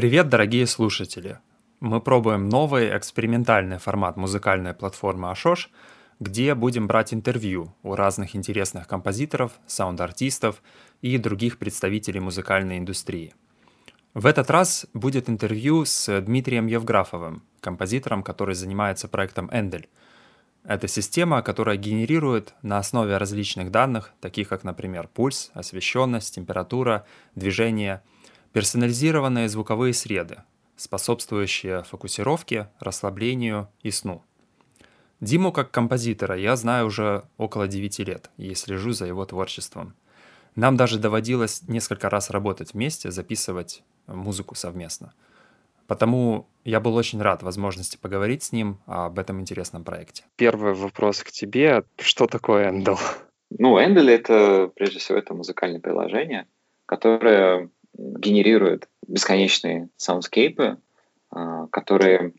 Привет, дорогие слушатели! Мы пробуем новый экспериментальный формат музыкальной платформы Ашош, где будем брать интервью у разных интересных композиторов, саунд-артистов и других представителей музыкальной индустрии. В этот раз будет интервью с Дмитрием Евграфовым, композитором, который занимается проектом Эндель. Это система, которая генерирует на основе различных данных, таких как, например, пульс, освещенность, температура, движение, персонализированные звуковые среды, способствующие фокусировке, расслаблению и сну. Диму как композитора я знаю уже около 9 лет и слежу за его творчеством. Нам даже доводилось несколько раз работать вместе, записывать музыку совместно. Потому я был очень рад возможности поговорить с ним об этом интересном проекте. Первый вопрос к тебе. Что такое Endel? Ну, Endel — это, прежде всего, это музыкальное приложение, которое генерирует бесконечные soundscape ы, которые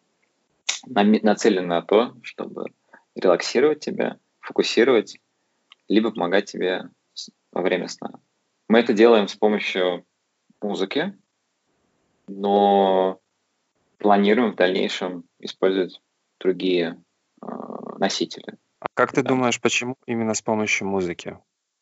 нацелены на то, чтобы релаксировать тебя, фокусировать, либо помогать тебе во время сна. Мы это делаем с помощью музыки, но планируем в дальнейшем использовать другие э, носители. А как ты да. думаешь, почему именно с помощью музыки?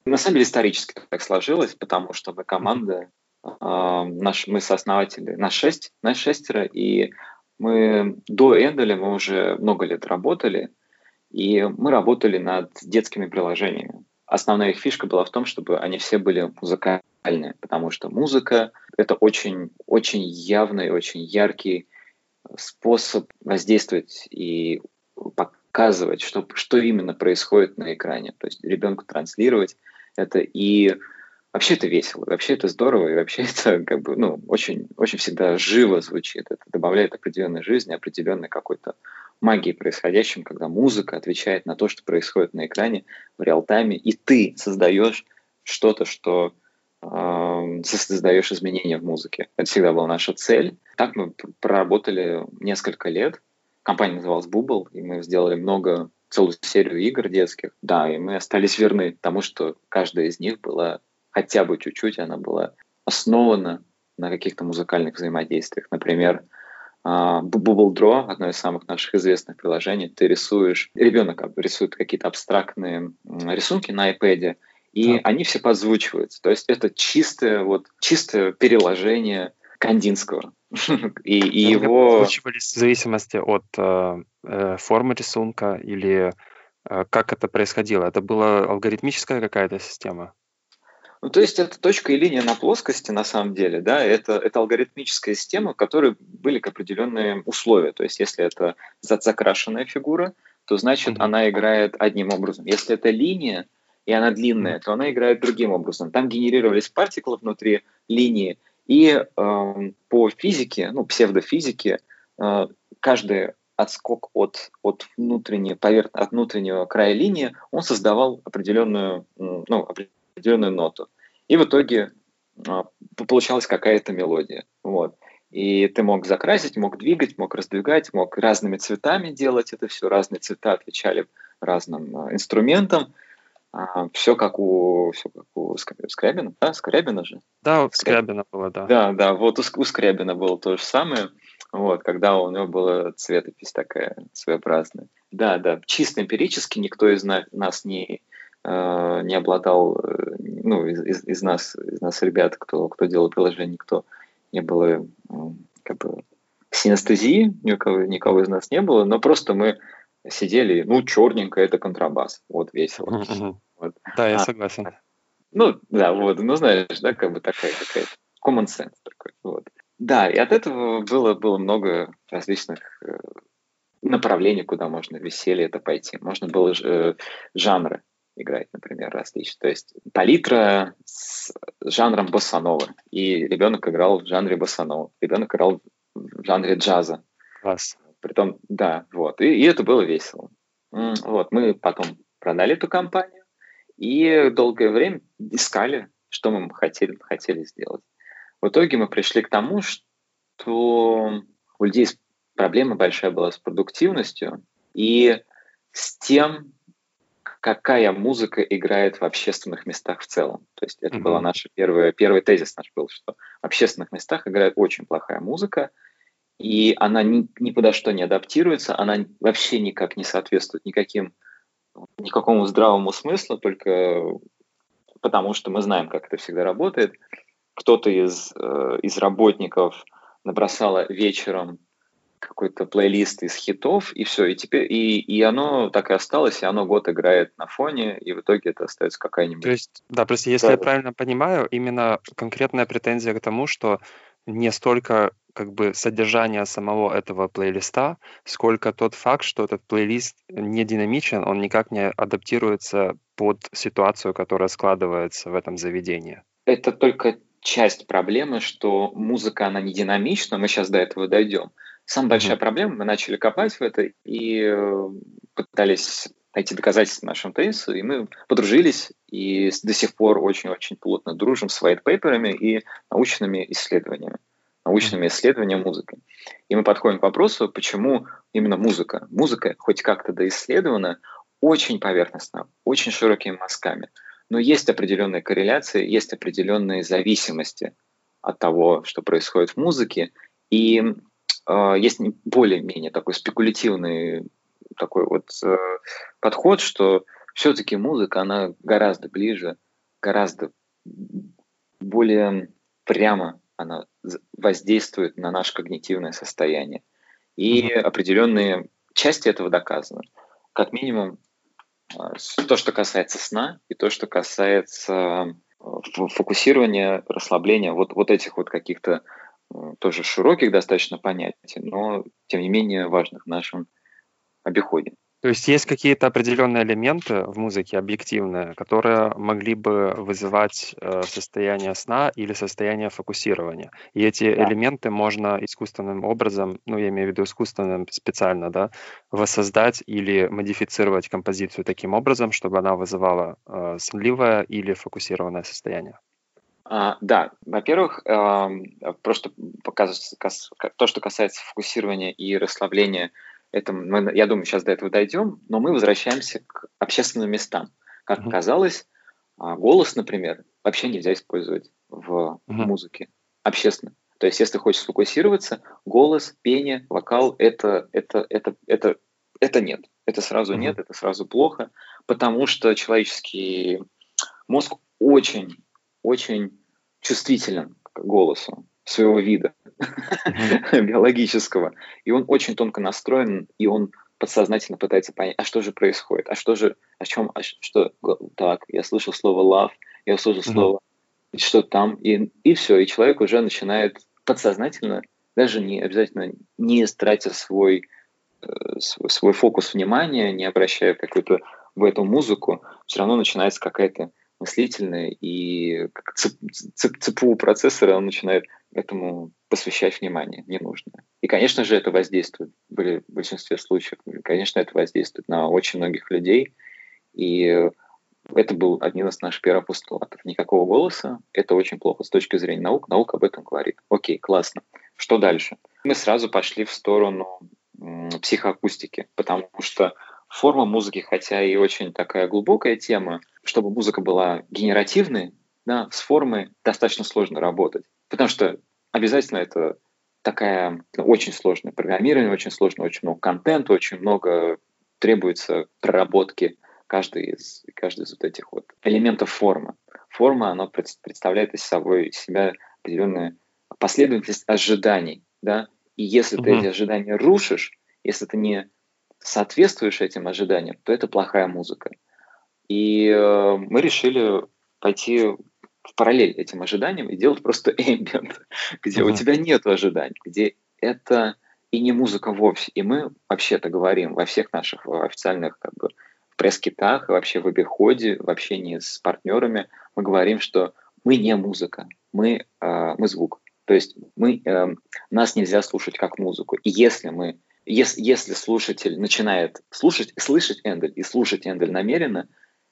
На самом деле исторически так сложилось, потому что мы команда, наш, мы сооснователи, нас шесть, нас шестеро, и мы до Энделя мы уже много лет работали, и мы работали над детскими приложениями. Основная их фишка была в том, чтобы они все были музыкальные, потому что музыка — это очень, очень явный, очень яркий способ воздействовать и показывать, что, что именно происходит на экране. То есть ребенку транслировать это и вообще это весело, вообще это здорово, и вообще это как бы, ну, очень, очень всегда живо звучит. Это добавляет определенной жизни, определенной какой-то магии происходящим, когда музыка отвечает на то, что происходит на экране в реал-тайме, и ты создаешь что-то, что э, создаешь изменения в музыке. Это всегда была наша цель. Так мы проработали несколько лет. Компания называлась Bubble, и мы сделали много, целую серию игр детских. Да, и мы остались верны тому, что каждая из них была хотя бы чуть-чуть, она была основана на каких-то музыкальных взаимодействиях. Например, а, Bubble Draw, одно из самых наших известных приложений, ты рисуешь, ребенок рисует какие-то абстрактные рисунки на iPad, и да. они все подзвучиваются. То есть это чистое, вот, чистое переложение Кандинского. и, и его... Подзвучивались в зависимости от э, э, формы рисунка или э, как это происходило? Это была алгоритмическая какая-то система? Ну, то есть это точка и линия на плоскости, на самом деле, да, это, это алгоритмическая система, в которой были определенные условия. То есть если это закрашенная фигура, то значит mm-hmm. она играет одним образом. Если это линия, и она длинная, mm-hmm. то она играет другим образом. Там генерировались партиклы внутри линии, и э, по физике, ну, псевдофизике, э, каждый отскок от, от, внутренней, поверх, от внутреннего края линии, он создавал определенную, ну, определенную ноту. И в итоге а, получалась какая-то мелодия. Вот. И ты мог закрасить, мог двигать, мог раздвигать, мог разными цветами делать это все. Разные цвета отвечали разным а, инструментам. А, все как у, все как у Скрябина, да? Скрябина же? Да, у Скрябина было, да. Да, да, вот у, у Скрябина было то же самое, вот, когда у него была цветопись такая своеобразная. Да, да, чисто эмпирически никто из нас не, Э, не обладал, э, ну, из, из, из нас, из нас ребят, кто, кто делал приложение, никто не было как бы синестезии, никого, никого из нас не было, но просто мы сидели, ну, черненько, это контрабас, вот весело. Вот. Да, я а, согласен. Ну, да, вот, ну, знаешь, да, как бы такая какая common sense такой, вот. Да, и от этого было, было много различных э, направлений, куда можно веселье это пойти. Можно было э, жанры играть, например, различные. То есть палитра с жанром боссанова, и ребенок играл в жанре боссанова, ребенок играл в жанре джаза. Класс. Притом, да, вот. И, и это было весело. Вот, мы потом продали эту компанию и долгое время искали, что мы хотели, хотели сделать. В итоге мы пришли к тому, что у людей проблема большая была с продуктивностью и с тем, какая музыка играет в общественных местах в целом. То есть это mm-hmm. была наша первая, первый тезис наш был, что в общественных местах играет очень плохая музыка, и она ни, ни подо что не адаптируется, она вообще никак не соответствует никаким, никакому здравому смыслу, только потому что мы знаем, как это всегда работает. Кто-то из, э, из работников набросала вечером какой-то плейлист из хитов, и все, и теперь, и, и оно так и осталось, и оно год играет на фоне, и в итоге это остается какая-нибудь... То есть, да, просто если да, я правильно понимаю, именно конкретная претензия к тому, что не столько как бы содержание самого этого плейлиста, сколько тот факт, что этот плейлист не динамичен, он никак не адаптируется под ситуацию, которая складывается в этом заведении. Это только часть проблемы, что музыка, она не динамична, мы сейчас до этого дойдем. Самая большая mm-hmm. проблема, мы начали копать в это и э, пытались найти доказательства нашему тезису, и мы подружились и до сих пор очень-очень плотно дружим с white paper'ами и научными исследованиями, научными исследованиями музыки. И мы подходим к вопросу, почему именно музыка. Музыка, хоть как-то доисследована, очень поверхностно, очень широкими мазками. Но есть определенные корреляции, есть определенные зависимости от того, что происходит в музыке. И есть более-менее такой спекулятивный такой вот э, подход, что все-таки музыка, она гораздо ближе, гораздо более прямо она воздействует на наше когнитивное состояние. И определенные части этого доказаны. Как минимум, а, то, что касается сна, и то, что касается фокусирования, расслабления, вот, вот этих вот каких-то тоже широких достаточно понятий, но тем не менее важных в нашем обиходе. То есть есть какие-то определенные элементы в музыке объективные, которые могли бы вызывать э, состояние сна или состояние фокусирования. И эти да. элементы можно искусственным образом, ну я имею в виду искусственным специально, да, воссоздать или модифицировать композицию таким образом, чтобы она вызывала э, сонливое или фокусированное состояние. А, да, во-первых, э, просто то, что касается фокусирования и расслабления это мы, я думаю, сейчас до этого дойдем, но мы возвращаемся к общественным местам. Как mm-hmm. оказалось, а, голос, например, вообще нельзя использовать в mm-hmm. музыке общественно. То есть, если хочешь сфокусироваться, голос, пение, вокал это, это, это, это, это нет. Это сразу mm-hmm. нет, это сразу плохо, потому что человеческий мозг очень, очень чувствителен к голосу своего вида биологического. И он очень тонко настроен, и он подсознательно пытается понять, а что же происходит, а что же, о чем, а что, так, я слышал слово love, я услышал слово, что там, и, и все, и человек уже начинает подсознательно, даже не обязательно не тратя свой, э, свой, свой фокус внимания, не обращая какую-то в эту музыку, все равно начинается какая-то мыслительная, и как цеп, ЦПУ процессора он начинает этому посвящать внимание ненужное. И, конечно же, это воздействует в большинстве случаев. Конечно, это воздействует на очень многих людей. И это был один из наших первых постулатов. Никакого голоса – это очень плохо с точки зрения наук. Наука об этом говорит. Окей, классно. Что дальше? Мы сразу пошли в сторону психоакустики, потому что форма музыки, хотя и очень такая глубокая тема, чтобы музыка была генеративной, да, с формой достаточно сложно работать. Потому что обязательно это такая очень сложная программирование, очень сложно, очень много контента, очень много требуется проработки каждой из, каждой из вот этих вот элементов формы. Форма, она представляет из собой себя определенную последовательность ожиданий, да, и если угу. ты эти ожидания рушишь, если ты не соответствуешь этим ожиданиям, то это плохая музыка. И э, мы решили пойти в параллель этим ожиданиям и делать просто ambient, где uh-huh. у тебя нет ожиданий, где это и не музыка вовсе. И мы вообще-то говорим во всех наших официальных как бы, пресс-китах, вообще в обиходе, в общении с партнерами, мы говорим, что мы не музыка, мы, э, мы звук. То есть мы, э, нас нельзя слушать как музыку. И если мы если, если слушатель начинает слушать, слышать Эндель и слушать Эндель намеренно,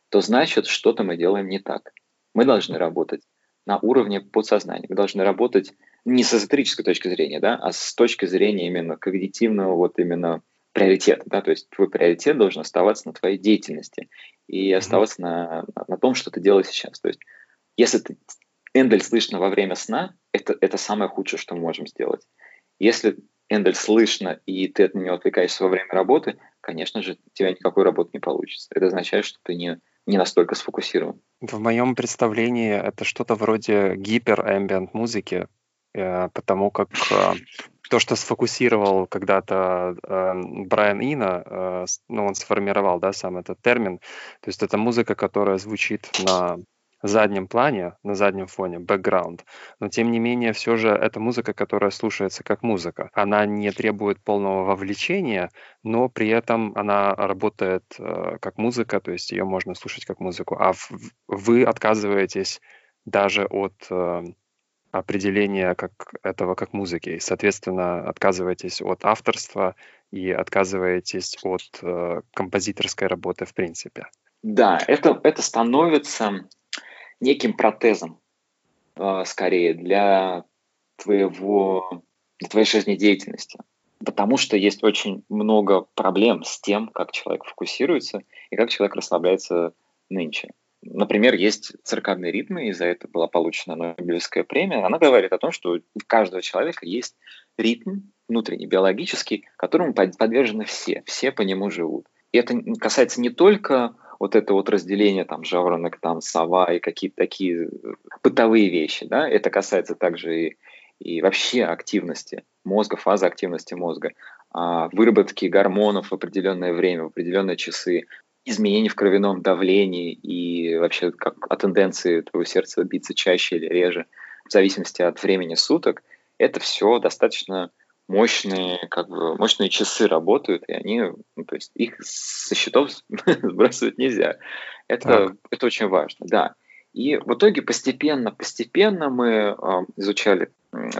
то значит, что-то мы делаем не так. Мы должны работать на уровне подсознания. Мы должны работать не с эзотерической точки зрения, да, а с точки зрения именно когнитивного вот именно приоритета. Да, то есть твой приоритет должен оставаться на твоей деятельности. и оставаться на, на том, что ты делаешь сейчас. То есть, если ты Эндель слышно во время сна, это, это самое худшее, что мы можем сделать. Если Эндель слышно, и ты от него отвлекаешься во время работы, конечно же, у тебя никакой работы не получится. Это означает, что ты не, не настолько сфокусирован. В моем представлении это что-то вроде гипер-эмбиент музыки, э, потому как э, то, что сфокусировал когда-то э, Брайан Ина, э, ну, он сформировал, да, сам этот термин. То есть это музыка, которая звучит на заднем плане, на заднем фоне, бэкграунд. Но тем не менее, все же это музыка, которая слушается как музыка. Она не требует полного вовлечения, но при этом она работает э, как музыка, то есть ее можно слушать как музыку. А в, вы отказываетесь даже от э, определения как этого как музыки. И, соответственно, отказываетесь от авторства и отказываетесь от э, композиторской работы в принципе. Да, это, это становится неким протезом, э, скорее, для твоего, для твоей жизнедеятельности. Потому что есть очень много проблем с тем, как человек фокусируется и как человек расслабляется нынче. Например, есть циркадные ритмы, и за это была получена Нобелевская премия. Она говорит о том, что у каждого человека есть ритм внутренний, биологический, которому подвержены все, все по нему живут. И это касается не только вот это вот разделение там жаворонок, там сова и какие-то такие э, бытовые вещи, да, это касается также и, и вообще активности мозга, фазы активности мозга, а, выработки гормонов в определенное время, в определенные часы, изменений в кровяном давлении и вообще как о тенденции твоего сердца биться чаще или реже, в зависимости от времени суток, это все достаточно мощные, как бы, мощные часы работают, и они, ну, то есть их со счетов сбрасывать нельзя. Это, это очень важно, да. И в итоге постепенно, постепенно мы э, изучали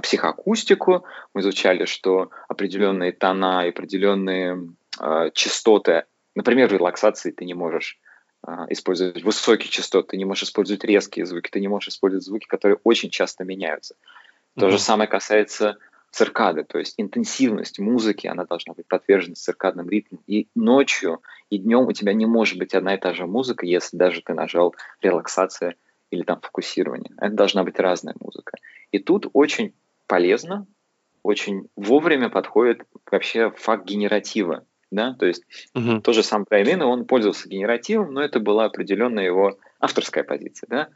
психоакустику, мы изучали, что определенные тона и определенные э, частоты Например, в релаксации ты не можешь а, использовать высокие частоты, ты не можешь использовать резкие звуки, ты не можешь использовать звуки, которые очень часто меняются. Mm-hmm. То же самое касается циркады, то есть интенсивность музыки, она должна быть подвержена циркадным ритмам. И ночью, и днем у тебя не может быть одна и та же музыка, если даже ты нажал релаксация или там фокусирование. Это должна быть разная музыка. И тут очень полезно, очень вовремя подходит вообще факт генератива да, то есть uh-huh. тот же сам Брайан он пользовался генеративом, но это была определенная его авторская позиция, да.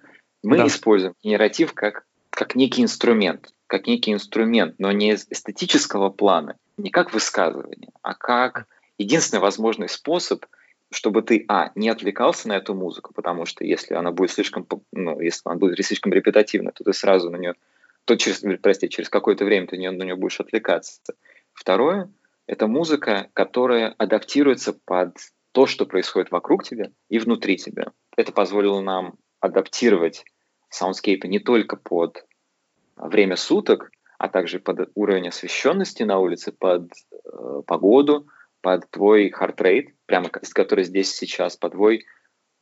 Мы да. используем генератив как, как некий инструмент, как некий инструмент, но не из эстетического плана, не как высказывание, а как единственный возможный способ, чтобы ты, а, не отвлекался на эту музыку, потому что если она будет слишком, ну, если она будет слишком репетитивна, то ты сразу на нее, то через, прости, через какое-то время ты на нее будешь отвлекаться. Второе, это музыка, которая адаптируется под то, что происходит вокруг тебя и внутри тебя. Это позволило нам адаптировать soundscape ы не только под время суток, а также под уровень освещенности на улице, под э, погоду, под твой heart rate, прямо который здесь сейчас, под твой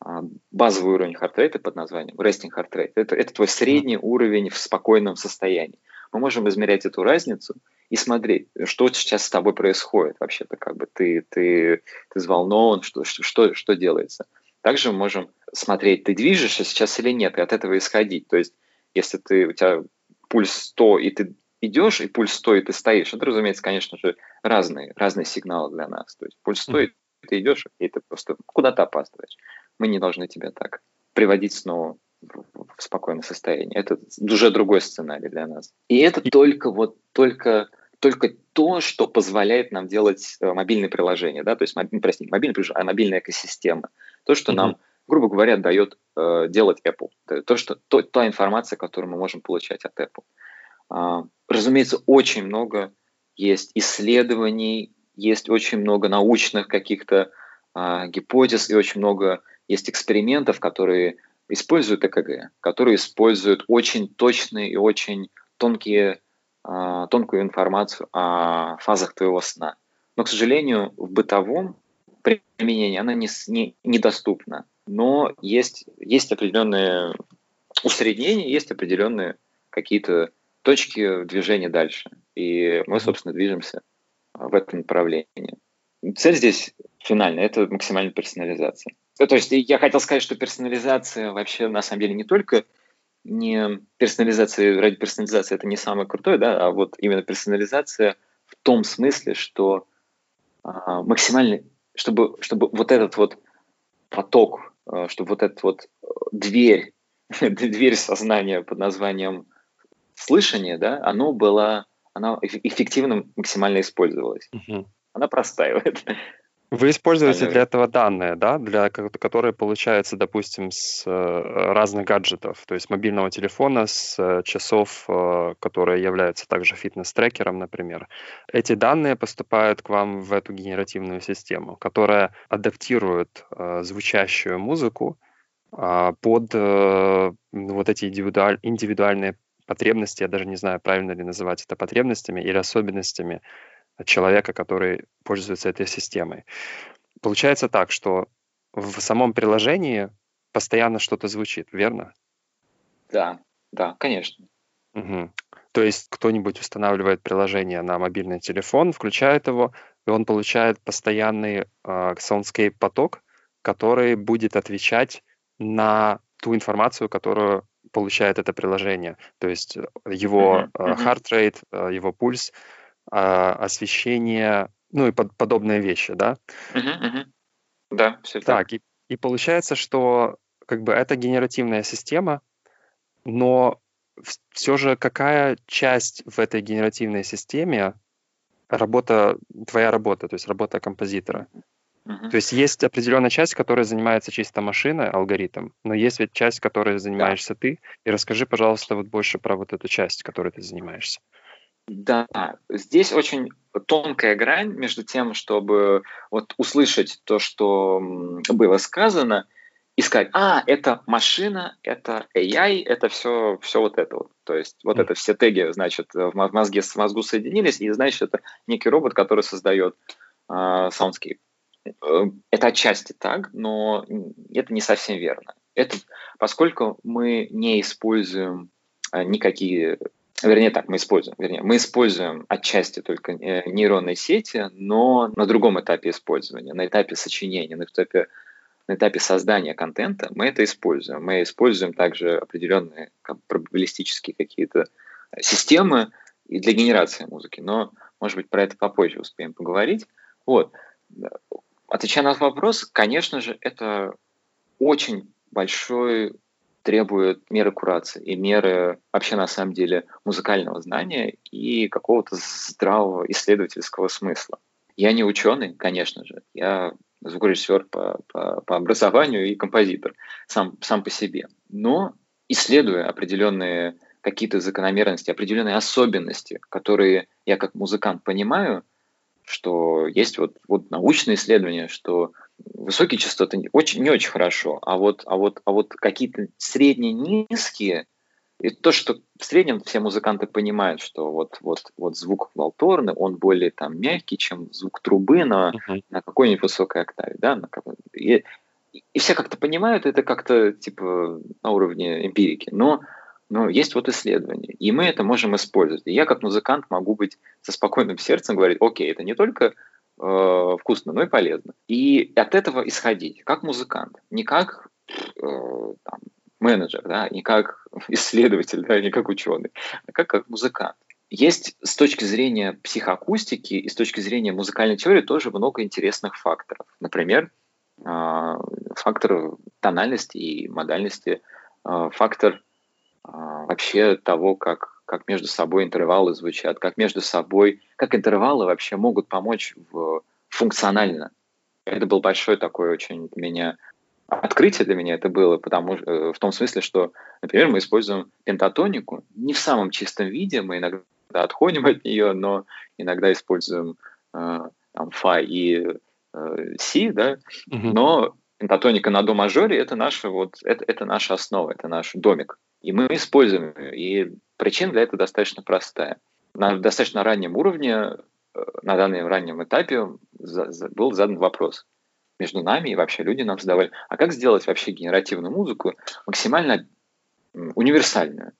э, базовый уровень heart rate а под названием resting heart rate. Это, это твой средний уровень в спокойном состоянии. Мы можем измерять эту разницу и смотреть, что сейчас с тобой происходит вообще-то, как бы ты, ты, ты взволнован, что, что, что делается. Также мы можем смотреть, ты движешься сейчас или нет, и от этого исходить. То есть, если ты, у тебя пульс 100, и ты идешь, и пульс 100, и ты стоишь, это, разумеется, конечно же, разные, разные сигналы для нас. То есть, пульс 100, и ты идешь, и ты просто куда-то опаздываешь. Мы не должны тебя так приводить снова в спокойное состояние. Это уже другой сценарий для нас. И это только вот только только то, что позволяет нам делать э, мобильные приложения, да, то есть, прости, не мобильные приложения, а мобильная экосистема. То, что mm-hmm. нам, грубо говоря, дает э, делать Apple. То, что, то, та информация, которую мы можем получать от Apple. А, разумеется, очень много есть исследований, есть очень много научных каких-то а, гипотез и очень много есть экспериментов, которые используют ЭКГ, которые используют очень точные и очень тонкие а, тонкую информацию о фазах твоего сна. Но, к сожалению, в бытовом применении она не, не, недоступна. Но есть, есть определенные усреднения, есть определенные какие-то точки движения дальше. И мы, собственно, движемся в этом направлении. Цель здесь финальная – это максимальная персонализация. то есть я хотел сказать, что персонализация вообще на самом деле не только не персонализация ради персонализации это не самое крутое, да, а вот именно персонализация в том смысле, что а, максимально, чтобы, чтобы вот этот вот поток, чтобы вот этот вот э, дверь, дверь сознания под названием слышание, да, оно было, оно эффективно максимально использовалось. Угу. Она простаивает. Вы используете для этого данные, да, для которые получаются, допустим, с э, разных гаджетов, то есть мобильного телефона, с э, часов, э, которые являются также фитнес-трекером, например. Эти данные поступают к вам в эту генеративную систему, которая адаптирует звучащую музыку а, под вот эти индивидуаль, индивидуальные потребности, я даже не знаю, правильно ли называть это потребностями или особенностями человека, который пользуется этой системой. Получается так, что в самом приложении постоянно что-то звучит, верно? Да, да, конечно. Угу. То есть кто-нибудь устанавливает приложение на мобильный телефон, включает его, и он получает постоянный э, soundscape поток, который будет отвечать на ту информацию, которую получает это приложение. То есть его uh-huh. heart rate, его пульс, а, освещение, ну и под, подобные вещи, да? Uh-huh, uh-huh. Да, все так. Так, и, и получается, что как бы это генеративная система, но все же какая часть в этой генеративной системе работа, твоя работа, то есть работа композитора? Uh-huh. То есть есть определенная часть, которая занимается чисто машиной, алгоритм, но есть ведь часть, которой занимаешься да. ты. И расскажи, пожалуйста, вот больше про вот эту часть, которой ты занимаешься. Да, здесь очень тонкая грань между тем, чтобы вот услышать то, что было сказано, и сказать, а, это машина, это AI, это все, все вот это вот. То есть вот это все теги, значит, в мозге, в мозгу соединились, и значит, это некий робот, который создает э, soundscape. Это отчасти так, но это не совсем верно. Это поскольку мы не используем э, никакие вернее так, мы используем, вернее, мы используем отчасти только э, нейронные сети, но на другом этапе использования, на этапе сочинения, на этапе, на этапе создания контента мы это используем. Мы используем также определенные как, пробабилистические какие-то системы и для генерации музыки, но, может быть, про это попозже успеем поговорить. Вот. Отвечая на этот вопрос, конечно же, это очень большой требует меры курации и меры вообще на самом деле музыкального знания и какого-то здравого исследовательского смысла. Я не ученый, конечно же, я звукорежиссер по, по, по образованию и композитор сам, сам по себе. Но исследуя определенные какие-то закономерности, определенные особенности, которые я как музыкант понимаю, что есть вот, вот научные исследования, что высокие частоты очень, не очень хорошо, а вот, а вот, а вот какие-то средние низкие, и то, что в среднем все музыканты понимают, что вот, вот, вот звук валторны, он более там мягкий, чем звук трубы на, uh-huh. на какой-нибудь высокой октаве, да, на, и, и все как-то понимают это как-то типа на уровне эмпирики, но но есть вот исследования, и мы это можем использовать. И я как музыкант могу быть со спокойным сердцем говорить, окей, это не только э, вкусно, но и полезно. И от этого исходить, как музыкант, не как э, там, менеджер, да, не как исследователь, да, не как ученый, а как, как музыкант. Есть с точки зрения психоакустики и с точки зрения музыкальной теории тоже много интересных факторов. Например, э, фактор тональности и модальности, э, фактор а, вообще того, как, как между собой интервалы звучат, как между собой, как интервалы вообще могут помочь в, функционально. Это был большой такой очень для меня открытие для меня это было, потому э, в том смысле, что, например, мы используем пентатонику не в самом чистом виде, мы иногда отходим от нее, но иногда используем э, там фа и э, си, да, mm-hmm. но пентатоника на до мажоре это наша вот это, это наша основа, это наш домик. И мы используем ее. И причина для этого достаточно простая. На достаточно раннем уровне, э, на данном раннем этапе был задан вопрос между нами, и вообще люди нам задавали, а как сделать вообще генеративную музыку максимально универсальную?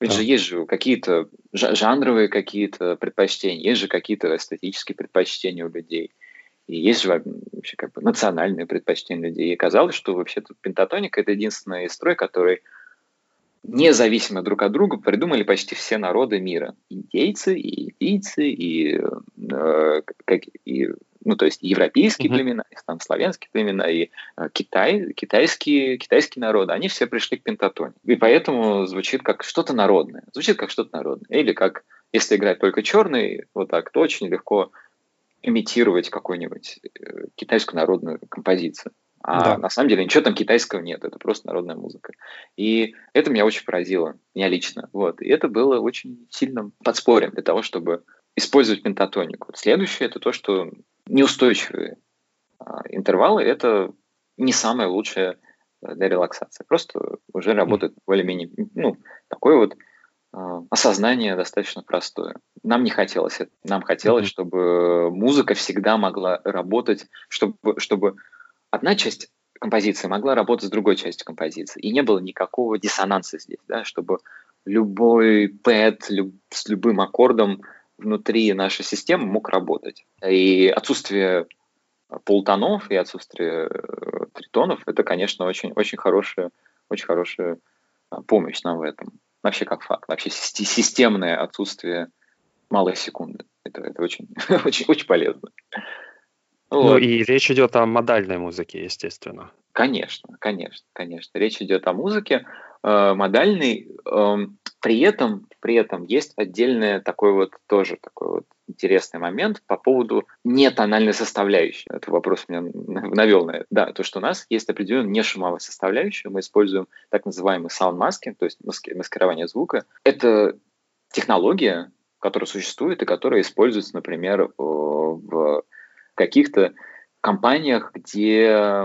Ведь да. же есть же какие-то жанровые какие-то предпочтения, есть же какие-то эстетические предпочтения у людей. И есть же вообще как бы национальные предпочтения людей. И казалось, что вообще-то пентатоника – это единственный строй, который независимо друг от друга придумали почти все народы мира. Индейцы, и индийцы, и, э, как, и ну, то есть европейские mm-hmm. племена, там славянские племена, и э, Китай, китайские, китайские народы, они все пришли к пентатоне. И поэтому звучит как что-то народное. Звучит как что-то народное. Или как, если играть только черный, вот так, то очень легко имитировать какую-нибудь э, китайскую народную композицию. А да. на самом деле ничего там китайского нет, это просто народная музыка. И это меня очень поразило, меня лично. Вот. И это было очень сильным подспорьем для того, чтобы использовать пентатонику. Следующее – это то, что неустойчивые а, интервалы – это не самое лучшее э, для релаксации. Просто уже работает более-менее, ну, такое вот а, осознание достаточно простое. Нам не хотелось это. Нам хотелось, mm-hmm. чтобы музыка всегда могла работать, чтобы, чтобы одна часть композиции могла работать с другой частью композиции. И не было никакого диссонанса здесь, да, чтобы любой пэт люб, с любым аккордом внутри нашей системы мог работать. И отсутствие полутонов и отсутствие э, тритонов – это, конечно, очень, очень хорошая, очень хорошая а, помощь нам в этом. Вообще как факт. Вообще системное отсутствие малой секунды. Это, это очень, очень, очень полезно. Ну вот. и речь идет о модальной музыке, естественно. Конечно, конечно, конечно. Речь идет о музыке э, модальной. Э, при этом, при этом есть отдельный такой вот тоже такой вот интересный момент по поводу нетональной составляющей. Этот вопрос меня навел на это. Да, то, что у нас есть определенная нешумовая составляющая. Мы используем так называемый sound masking, то есть маски маскирование звука. Это технология, которая существует и которая используется, например, в каких-то компаниях, где,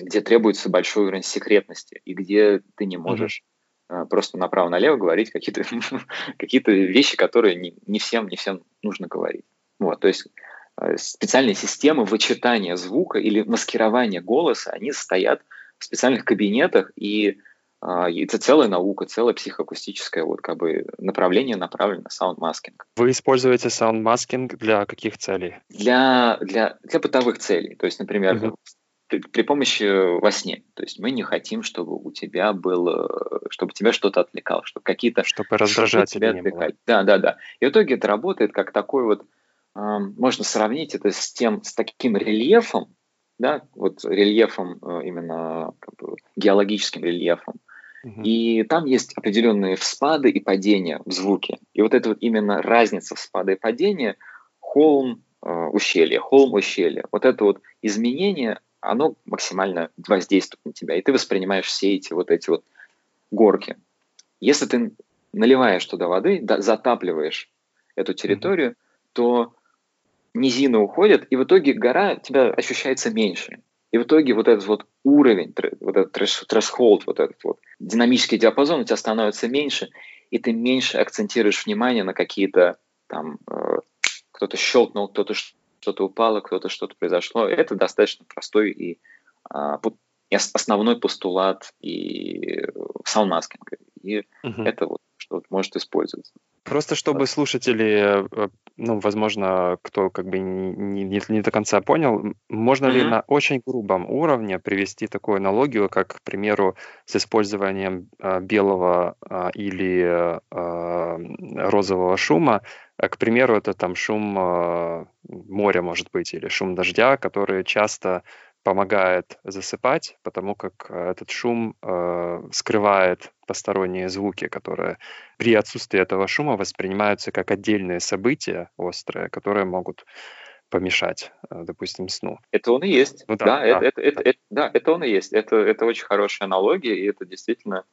где требуется большой уровень секретности и где ты не можешь mm-hmm. просто направо-налево говорить какие-то какие вещи, которые не, не, всем, не всем нужно говорить. Вот, то есть э, специальные системы вычитания звука или маскирования голоса, они стоят в специальных кабинетах, и это целая наука, целое психоакустическое вот как бы направление направлено на sound masking. Вы используете sound masking для каких целей? Для, для, для бытовых целей. То есть, например, uh-huh. при, при помощи во сне. То есть мы не хотим, чтобы у тебя было, чтобы тебя что-то отвлекало, чтобы какие-то... Чтобы раздражатели тебя не отвлекать. Было. Да, да, да. И в итоге это работает как такой вот, эм, можно сравнить это с тем, с таким рельефом, да, вот рельефом э, именно как бы, геологическим рельефом, и там есть определенные вспады и падения в звуке. И вот это вот именно разница вспада и падения, холм, э, ущелье, холм, ущелье, вот это вот изменение, оно максимально воздействует на тебя, и ты воспринимаешь все эти вот эти вот горки. Если ты наливаешь туда воды, да, затапливаешь эту территорию, mm-hmm. то низина уходит, и в итоге гора тебя ощущается меньше. И в итоге вот этот вот уровень, вот этот threshold, вот этот вот динамический диапазон у тебя становится меньше, и ты меньше акцентируешь внимание на какие-то там э, кто-то щелкнул, кто-то что-то упало, кто-то что-то произошло. Это достаточно простой и, э, основной постулат и саундмаскинга. И угу. это вот что вот может использоваться. Просто чтобы слушатели, э, ну, возможно, кто как бы не, не, не до конца понял, можно mm-hmm. ли на очень грубом уровне привести такую аналогию, как, к примеру, с использованием э, белого э, или э, розового шума, к примеру, это там шум э, моря, может быть, или шум дождя, который часто помогает засыпать, потому как э, этот шум э, скрывает посторонние звуки, которые при отсутствии этого шума воспринимаются как отдельные события острые, которые могут помешать, э, допустим, сну. Это он и есть. Ну, да, да, да. Это, это, это, это, да, это он и есть. Это, это очень хорошая аналогия, и это действительно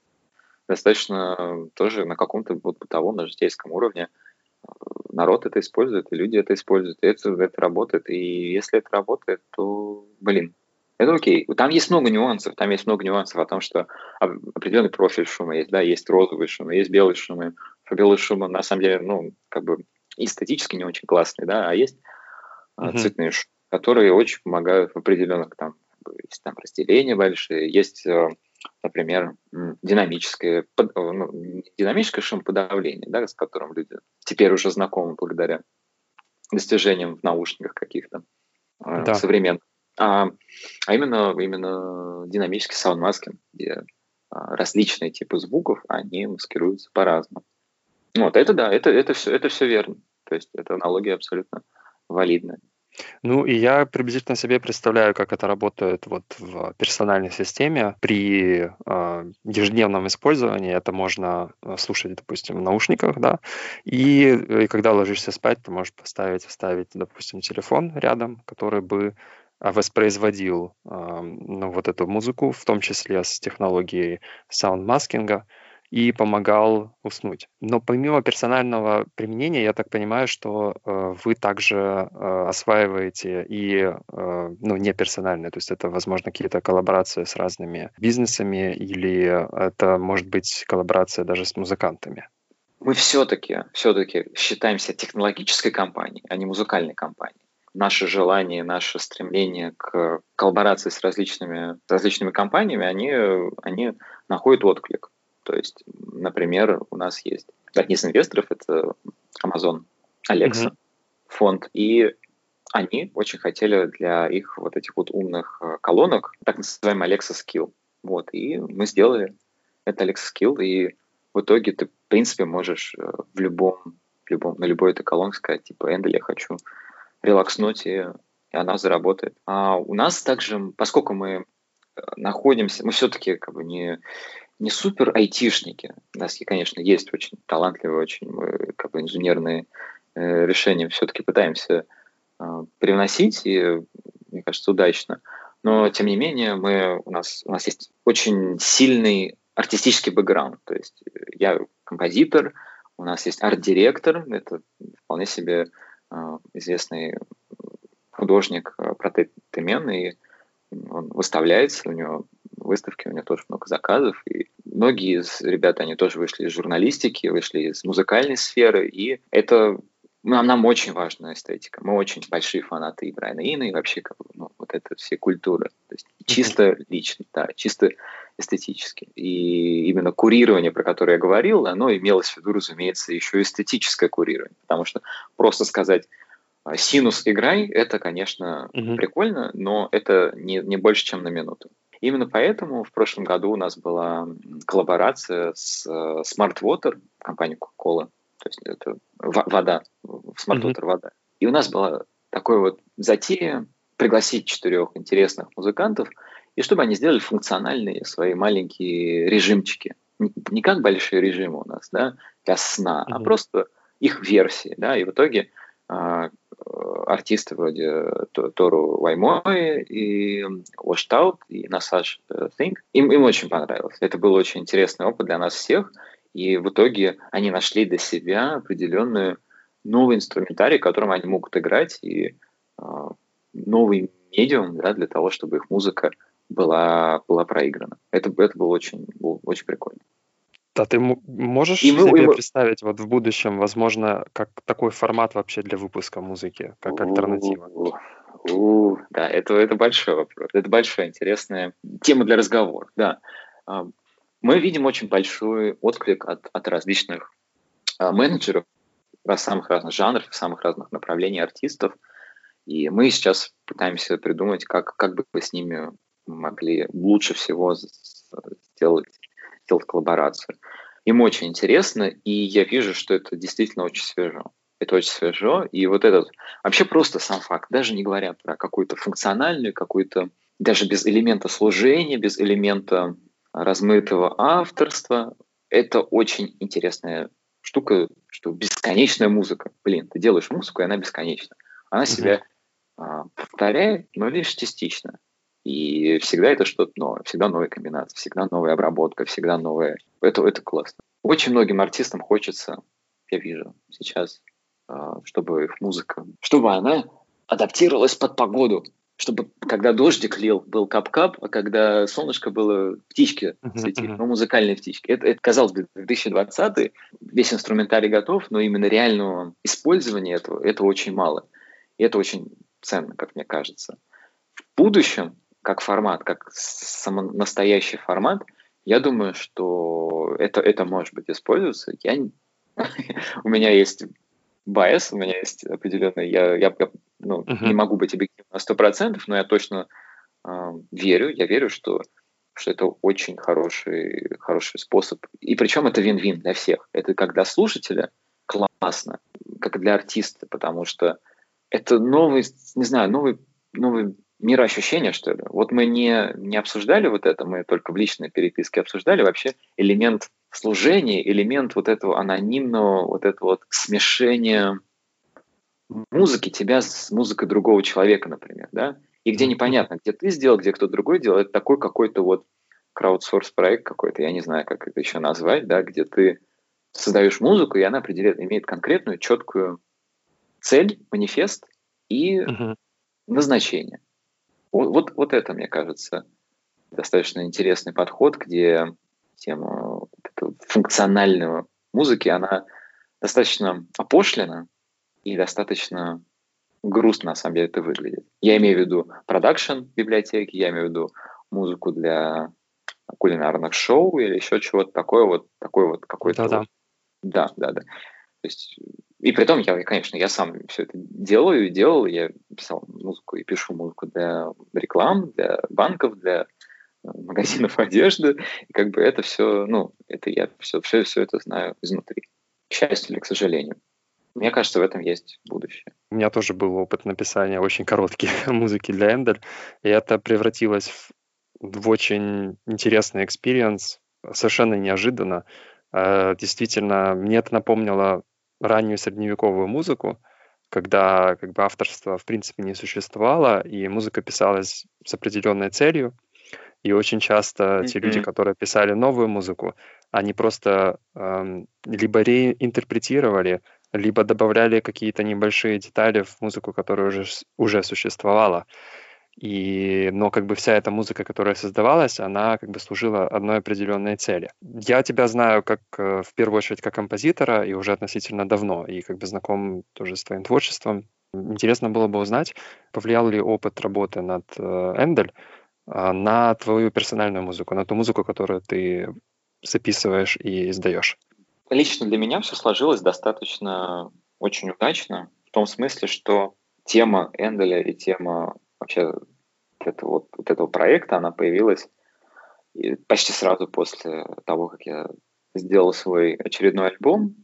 достаточно тоже на каком-то вот бытовом, на житейском уровне э, народ это использует, и люди это используют, и это, это работает. И если это работает, то, блин, это окей. Там есть много нюансов. Там есть много нюансов о том, что определенный профиль шума есть. Да, есть розовый шум, есть белый шум. И белый шум, на самом деле, ну, как бы эстетически не очень классный, да, а есть mm-hmm. цветные шумы, которые очень помогают в определенных там, есть там разделения большие, есть, э, например, динамическое, ну, динамическое шумоподавление, да, с которым люди теперь уже знакомы благодаря достижениям в наушниках каких-то. э, да. современных, а, а именно, именно динамический sound masking, где а, различные типы звуков, они маскируются по-разному. Вот, это да, это, это, все, это все верно. То есть эта аналогия абсолютно валидная. Ну, и я приблизительно себе представляю, как это работает вот в персональной системе. При э, ежедневном использовании это можно э, слушать, допустим, в наушниках, да, и, и когда ложишься спать, ты можешь поставить, вставить, допустим, телефон рядом, который бы а, воспроизводил э, ну, вот эту музыку, в том числе с технологией саундмаскинга, и помогал уснуть. Но помимо персонального применения, я так понимаю, что э, вы также э, осваиваете и э, ну, не то есть это, возможно, какие-то коллаборации с разными бизнесами или это может быть коллаборация даже с музыкантами. Мы все-таки, все-таки считаемся технологической компанией, а не музыкальной компанией наши желания, наше стремление к коллаборации с различными, различными компаниями, они, они находят отклик. То есть, например, у нас есть одни из инвесторов, это Amazon, Alexa, mm-hmm. фонд, и они очень хотели для их вот этих вот умных э, колонок так называемый Alexa Skill. Вот, и мы сделали это Alexa Skill, и в итоге ты, в принципе, можешь э, в любом, в любом на любой этой колонке сказать, типа, Эндель, я хочу релакснуть, и, и она заработает. А у нас также, поскольку мы э, находимся, мы все-таки как бы не, не супер айтишники. У нас, конечно, есть очень талантливые, очень мы, как бы инженерные э, решения все-таки пытаемся э, привносить, и, мне кажется, удачно. Но, тем не менее, мы, у, нас, у нас есть очень сильный артистический бэкграунд. То есть э, я композитор, у нас есть арт-директор, это вполне себе э, известный художник э, Протетемен, и он выставляется, у него выставки, у него тоже много заказов, и многие из ребят, они тоже вышли из журналистики, вышли из музыкальной сферы, и это нам, нам очень важна эстетика. Мы очень большие фанаты и Брайана Ина, и вообще как ну, вот это все культуры. То есть чисто лично, да, чисто эстетически. И именно курирование, про которое я говорил, оно имелось в виду, разумеется, еще эстетическое курирование. Потому что просто сказать а, синус играй, это, конечно, mm-hmm. прикольно, но это не, не больше, чем на минуту. Именно поэтому в прошлом году у нас была коллаборация с э, Smart Water, компанией Coca-Cola, то есть это вода, Smart Water mm-hmm. вода. И у нас была такой вот затея пригласить четырех интересных музыкантов, и чтобы они сделали функциональные свои маленькие режимчики. Не, не как большие режимы у нас, да, для сна, mm-hmm. а просто их версии, да, и в итоге а, артисты вроде Тору Ваймой и Washed и Насаж Think. Им, им очень понравилось. Это был очень интересный опыт для нас всех. И в итоге они нашли для себя определенную новый инструментарий, которым они могут играть, и э, новый медиум да, для того, чтобы их музыка была, была проиграна. Это, это было очень, было очень прикольно. Да, ты можешь и мы, себе и мы... представить вот в будущем, возможно, как такой формат вообще для выпуска музыки, как альтернатива? У, да, это, это большой вопрос. Это большая интересная тема для разговора. Да. А, мы видим очень большой отклик от, от различных а, менеджеров в самых разных жанров, самых разных направлений артистов. И мы сейчас пытаемся придумать, как, как бы мы с ними могли лучше всего сделать сделать коллаборацию. Им очень интересно, и я вижу, что это действительно очень свежо. Это очень свежо, и вот этот, вообще просто сам факт, даже не говоря про какую-то функциональную, какую-то, даже без элемента служения, без элемента размытого авторства, это очень интересная штука, что бесконечная музыка. Блин, ты делаешь музыку, и она бесконечна. Она себя а, повторяет, но лишь частично. И всегда это что-то новое, всегда новая комбинация, всегда новая обработка, всегда новая. Это, это классно. Очень многим артистам хочется, я вижу сейчас, а, чтобы их музыка, чтобы она адаптировалась под погоду, чтобы когда дождик лил, был кап-кап, а когда солнышко было, птички цветили, uh-huh. ну, музыкальные птички. Это, это, казалось бы, 2020 весь инструментарий готов, но именно реального использования этого, этого очень мало. И это очень ценно, как мне кажется. В будущем как формат, как само, настоящий формат, я думаю, что это, это может быть использоваться. Я, у меня есть bias, у меня есть определенный, я, я, я ну, uh-huh. не могу быть объективным на 100%, но я точно э, верю, я верю, что, что это очень хороший, хороший способ. И причем это вин-вин для всех. Это как для слушателя классно, как и для артиста, потому что это новый, не знаю, новый, новый мироощущение, что ли. Вот мы не, не обсуждали вот это, мы только в личной переписке обсуждали вообще элемент служения, элемент вот этого анонимного, вот этого вот смешения музыки тебя с музыкой другого человека, например, да, и где непонятно, где ты сделал, где кто другой делал, это такой какой-то вот краудсорс проект какой-то, я не знаю, как это еще назвать, да, где ты создаешь музыку, и она определяет, имеет конкретную, четкую цель, манифест и uh-huh. назначение. Вот, вот, вот это, мне кажется, достаточно интересный подход, где тема функционального музыки, она достаточно опошлена и достаточно грустно, на самом деле, это выглядит. Я имею в виду продакшн библиотеки, я имею в виду музыку для кулинарных шоу или еще чего-то такое вот, такой вот какой-то... Да-да. Вот, да, да, да. То есть, и при том, я, конечно, я сам все это делаю и делал, я писал музыку и пишу музыку для реклам, для банков, для магазинов одежды, и как бы это все, ну, это я все, все, все это знаю изнутри. К счастью или к сожалению. Мне кажется, в этом есть будущее. У меня тоже был опыт написания очень короткой музыки для Endel, и это превратилось в, в очень интересный experience, совершенно неожиданно. Э, действительно, мне это напомнило раннюю средневековую музыку, когда как бы авторство в принципе не существовало, и музыка писалась с определенной целью, и очень часто mm-hmm. те люди, которые писали новую музыку, они просто эм, либо реинтерпретировали, либо добавляли какие-то небольшие детали в музыку, которая уже, уже существовала. И, но как бы вся эта музыка, которая создавалась, она как бы служила одной определенной цели. Я тебя знаю как э, в первую очередь как композитора и уже относительно давно, и как бы знаком тоже с твоим творчеством. Интересно было бы узнать, повлиял ли опыт работы над э, Эндель а, на твою персональную музыку, на ту музыку, которую ты записываешь и издаешь? Лично для меня все сложилось достаточно очень удачно, в том смысле, что тема Энделя и тема вообще вот этого, вот, вот этого проекта, она появилась почти сразу после того, как я сделал свой очередной альбом,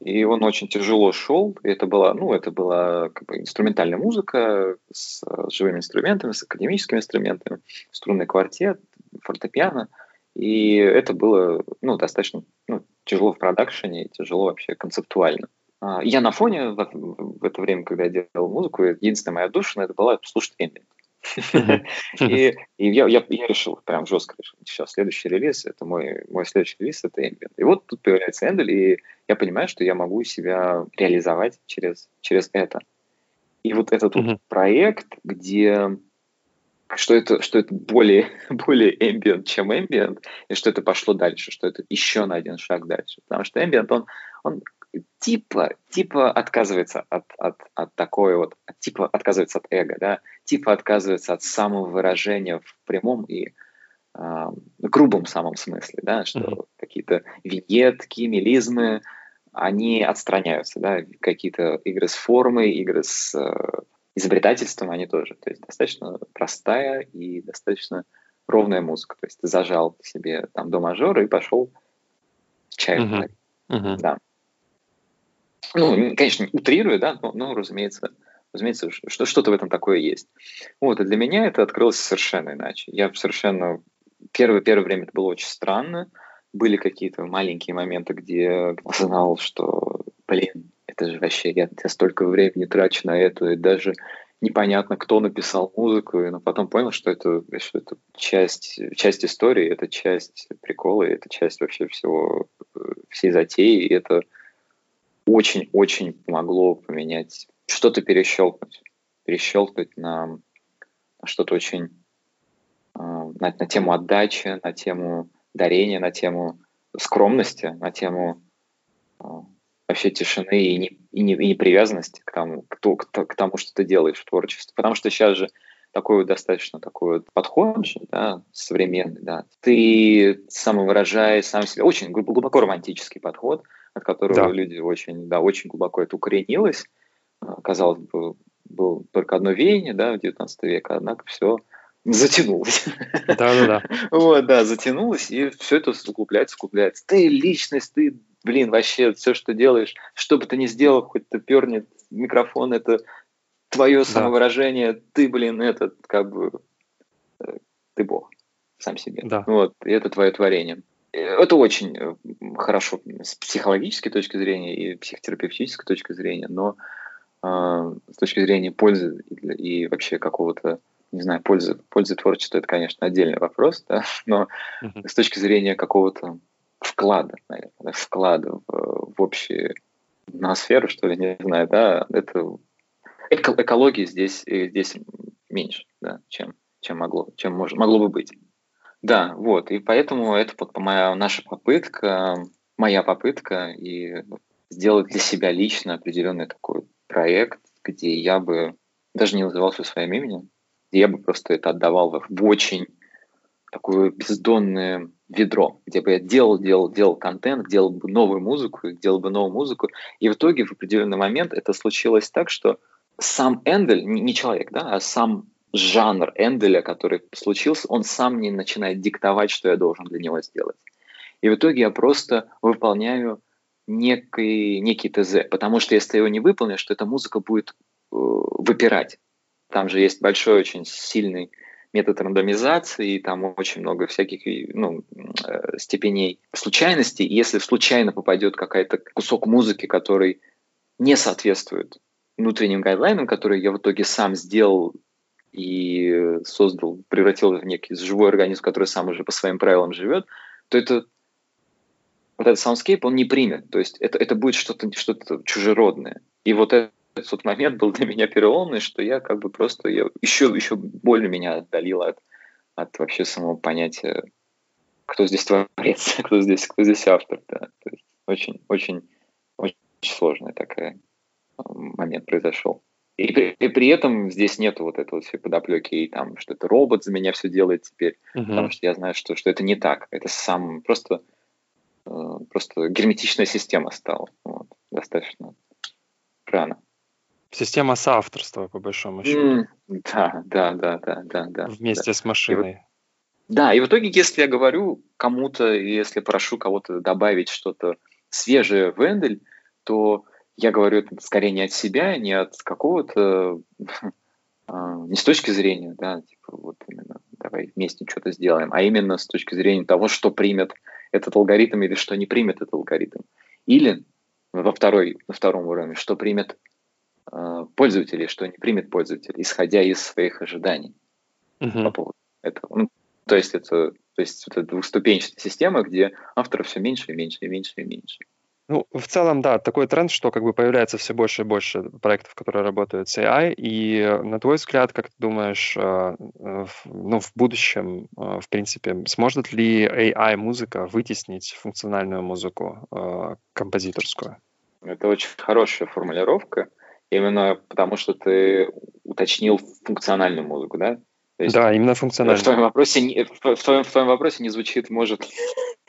и он очень тяжело шел. И это была, ну, это была как бы инструментальная музыка с, с живыми инструментами, с академическими инструментами, струнный квартет, фортепиано. И это было, ну, достаточно ну, тяжело в продакшене, тяжело вообще концептуально. А, я на фоне в, это время, когда я делал музыку, единственная моя душа, это была слушать эмбиент. И, я, решил, прям жестко решил, сейчас следующий релиз, это мой, мой следующий релиз, это Ambient. И вот тут появляется Эндель, и я понимаю, что я могу себя реализовать через, через это. И вот этот проект, где что это, что это более, более ambient, чем ambient, и что это пошло дальше, что это еще на один шаг дальше. Потому что ambient, он, он типа, типа отказывается от, от, от такой вот, типа отказывается от эго, да, типа отказывается от самовыражения в прямом и э, грубом самом смысле, да, что mm-hmm. какие-то виньетки, мелизмы, они отстраняются, да, какие-то игры с формой, игры с э, изобретательством, они тоже. То есть достаточно простая и достаточно ровная музыка. То есть ты зажал себе там до мажора и пошел чай uh-huh. Uh-huh. Да. Ну, конечно, утрирую, да, но, но разумеется, разумеется, что, что-то в этом такое есть. Вот, и для меня это открылось совершенно иначе. Я совершенно... Первое, первое время это было очень странно. Были какие-то маленькие моменты, где знал, что, блин, это же вообще, я, я столько времени трачу на это, и даже непонятно, кто написал музыку, но потом понял, что это, что это часть, часть истории, это часть прикола, это часть вообще всего, э, всей затеи, и это очень-очень помогло поменять, что-то перещелкнуть, перещелкнуть на что-то очень, э, на, на тему отдачи, на тему дарения, на тему скромности, на тему э, вообще тишины и, не, и, не, и непривязанности к тому, к, к, к тому, что ты делаешь в творчестве. Потому что сейчас же такой вот достаточно такой вот подход же, да, современный, да. Ты самовыражаешь сам себя. Очень глубоко романтический подход – от которого да. люди очень, да, очень глубоко это укоренилось. А, казалось бы, было только одно веяние, да, в 19 веке, однако все затянулось. Да-да-да. Вот, да, затянулось, и все это углубляется, углубляется. Ты личность, ты, блин, вообще все, что делаешь, что бы ты ни сделал, хоть ты пернет микрофон, это твое самовыражение, ты, блин, этот, как бы, э, ты бог сам себе. Да. Вот, и это твое творение. Это очень э, хорошо с психологической точки зрения и психотерапевтической точки зрения, но э, с точки зрения пользы и, и вообще какого-то, не знаю, пользы, пользы творчества, это, конечно, отдельный вопрос, да, но с точки зрения какого-то вклада, наверное, вклада в, в общую ноосферу, что ли, не знаю, да, это эко- экологии здесь, э, здесь меньше, да, чем, чем могло, чем мож, могло бы быть. Да, вот, и поэтому это вот моя, наша попытка, моя попытка и сделать для себя лично определенный такой проект, где я бы даже не назывался своим именем, где я бы просто это отдавал в очень такое бездонное ведро, где бы я делал, делал, делал контент, делал бы новую музыку, делал бы новую музыку, и в итоге в определенный момент это случилось так, что сам Эндель, не человек, да, а сам жанр Энделя, который случился, он сам не начинает диктовать, что я должен для него сделать. И в итоге я просто выполняю некий, некий ТЗ, потому что если я его не выполнишь, то эта музыка будет э, выпирать. Там же есть большой, очень сильный метод рандомизации, и там очень много всяких ну, э, степеней случайностей. И если случайно попадет какой-то кусок музыки, который не соответствует внутренним гайдлайнам, которые я в итоге сам сделал и создал, превратил в некий живой организм, который сам уже по своим правилам живет, то это вот этот soundscape он не примет. То есть это, это будет что-то что чужеродное. И вот этот, этот момент был для меня переломный, что я как бы просто я, еще, еще больно меня отдалило от, от вообще самого понятия, кто здесь творец, кто здесь, кто здесь автор. Да. То есть очень, очень, очень сложный такой момент произошел. И при, и при этом здесь нет вот этого всей подоплеки, и там, что это робот за меня все делает теперь, uh-huh. потому что я знаю, что, что это не так. Это сам просто, э, просто герметичная система стала. Вот, достаточно рано. Система соавторства, по большому счету. Mm, да, да, да, да, да, да. Вместе да. с машиной. И да, и в итоге, если я говорю кому-то, если прошу кого-то добавить что-то свежее в Эндель, то я говорю это скорее не от себя, не от какого-то, а, не с точки зрения, да, типа вот именно давай вместе что-то сделаем, а именно с точки зрения того, что примет этот алгоритм или что не примет этот алгоритм. Или во второй, на втором уровне, что примет э, пользователь и что не примет пользователь, исходя из своих ожиданий uh-huh. по поводу этого. Ну, то есть это, то есть это двухступенчатая система, где авторов все меньше и меньше и меньше и меньше. Ну, в целом, да, такой тренд, что как бы появляется все больше и больше проектов, которые работают с AI. И на твой взгляд, как ты думаешь, э, ну, в будущем, э, в принципе, сможет ли AI-музыка вытеснить функциональную музыку э, композиторскую? Это очень хорошая формулировка, именно потому что ты уточнил функциональную музыку, да? есть, да, именно функционально. В твоем вопросе, в, в, твоем, в твоем вопросе не звучит, может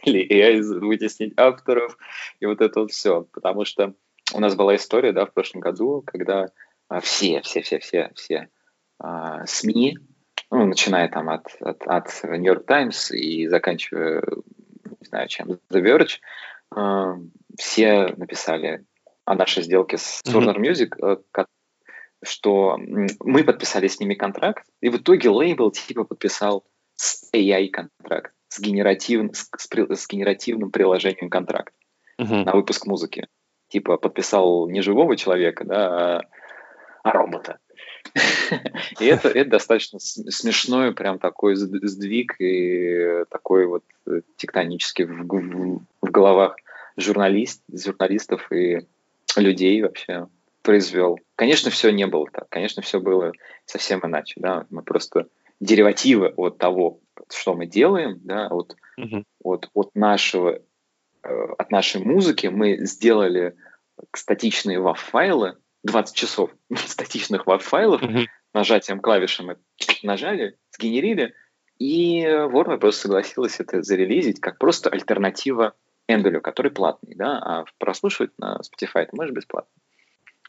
ли AI вытеснить авторов и вот это вот все. Потому что у нас была история, да, в прошлом году, когда а, все, все, все, все, все а, СМИ, ну, начиная там от, от, от New York Times и заканчивая, не знаю чем, The Verge, а, все написали о нашей сделке с Turner Music, mm-hmm что мы подписали с ними контракт, и в итоге лейбл типа подписал с AI контракт, с, генеративным с, с генеративным приложением контракт uh-huh. на выпуск музыки. Типа подписал не живого человека, да, а, а робота. И это, это достаточно смешной прям такой сдвиг и такой вот э, тектонический в, в, в головах журналист, журналистов и людей вообще произвел. Конечно, все не было так. Конечно, все было совсем иначе. Да? Мы просто деривативы от того, что мы делаем, да, от, uh-huh. от, от, нашего, э, от нашей музыки мы сделали статичные WAV-файлы, 20 часов статичных WAV-файлов, uh-huh. нажатием клавиши мы нажали, сгенерили, и Warner просто согласилась это зарелизить как просто альтернатива Эндулю, который платный, да, а прослушивать на Spotify ты можешь бесплатно.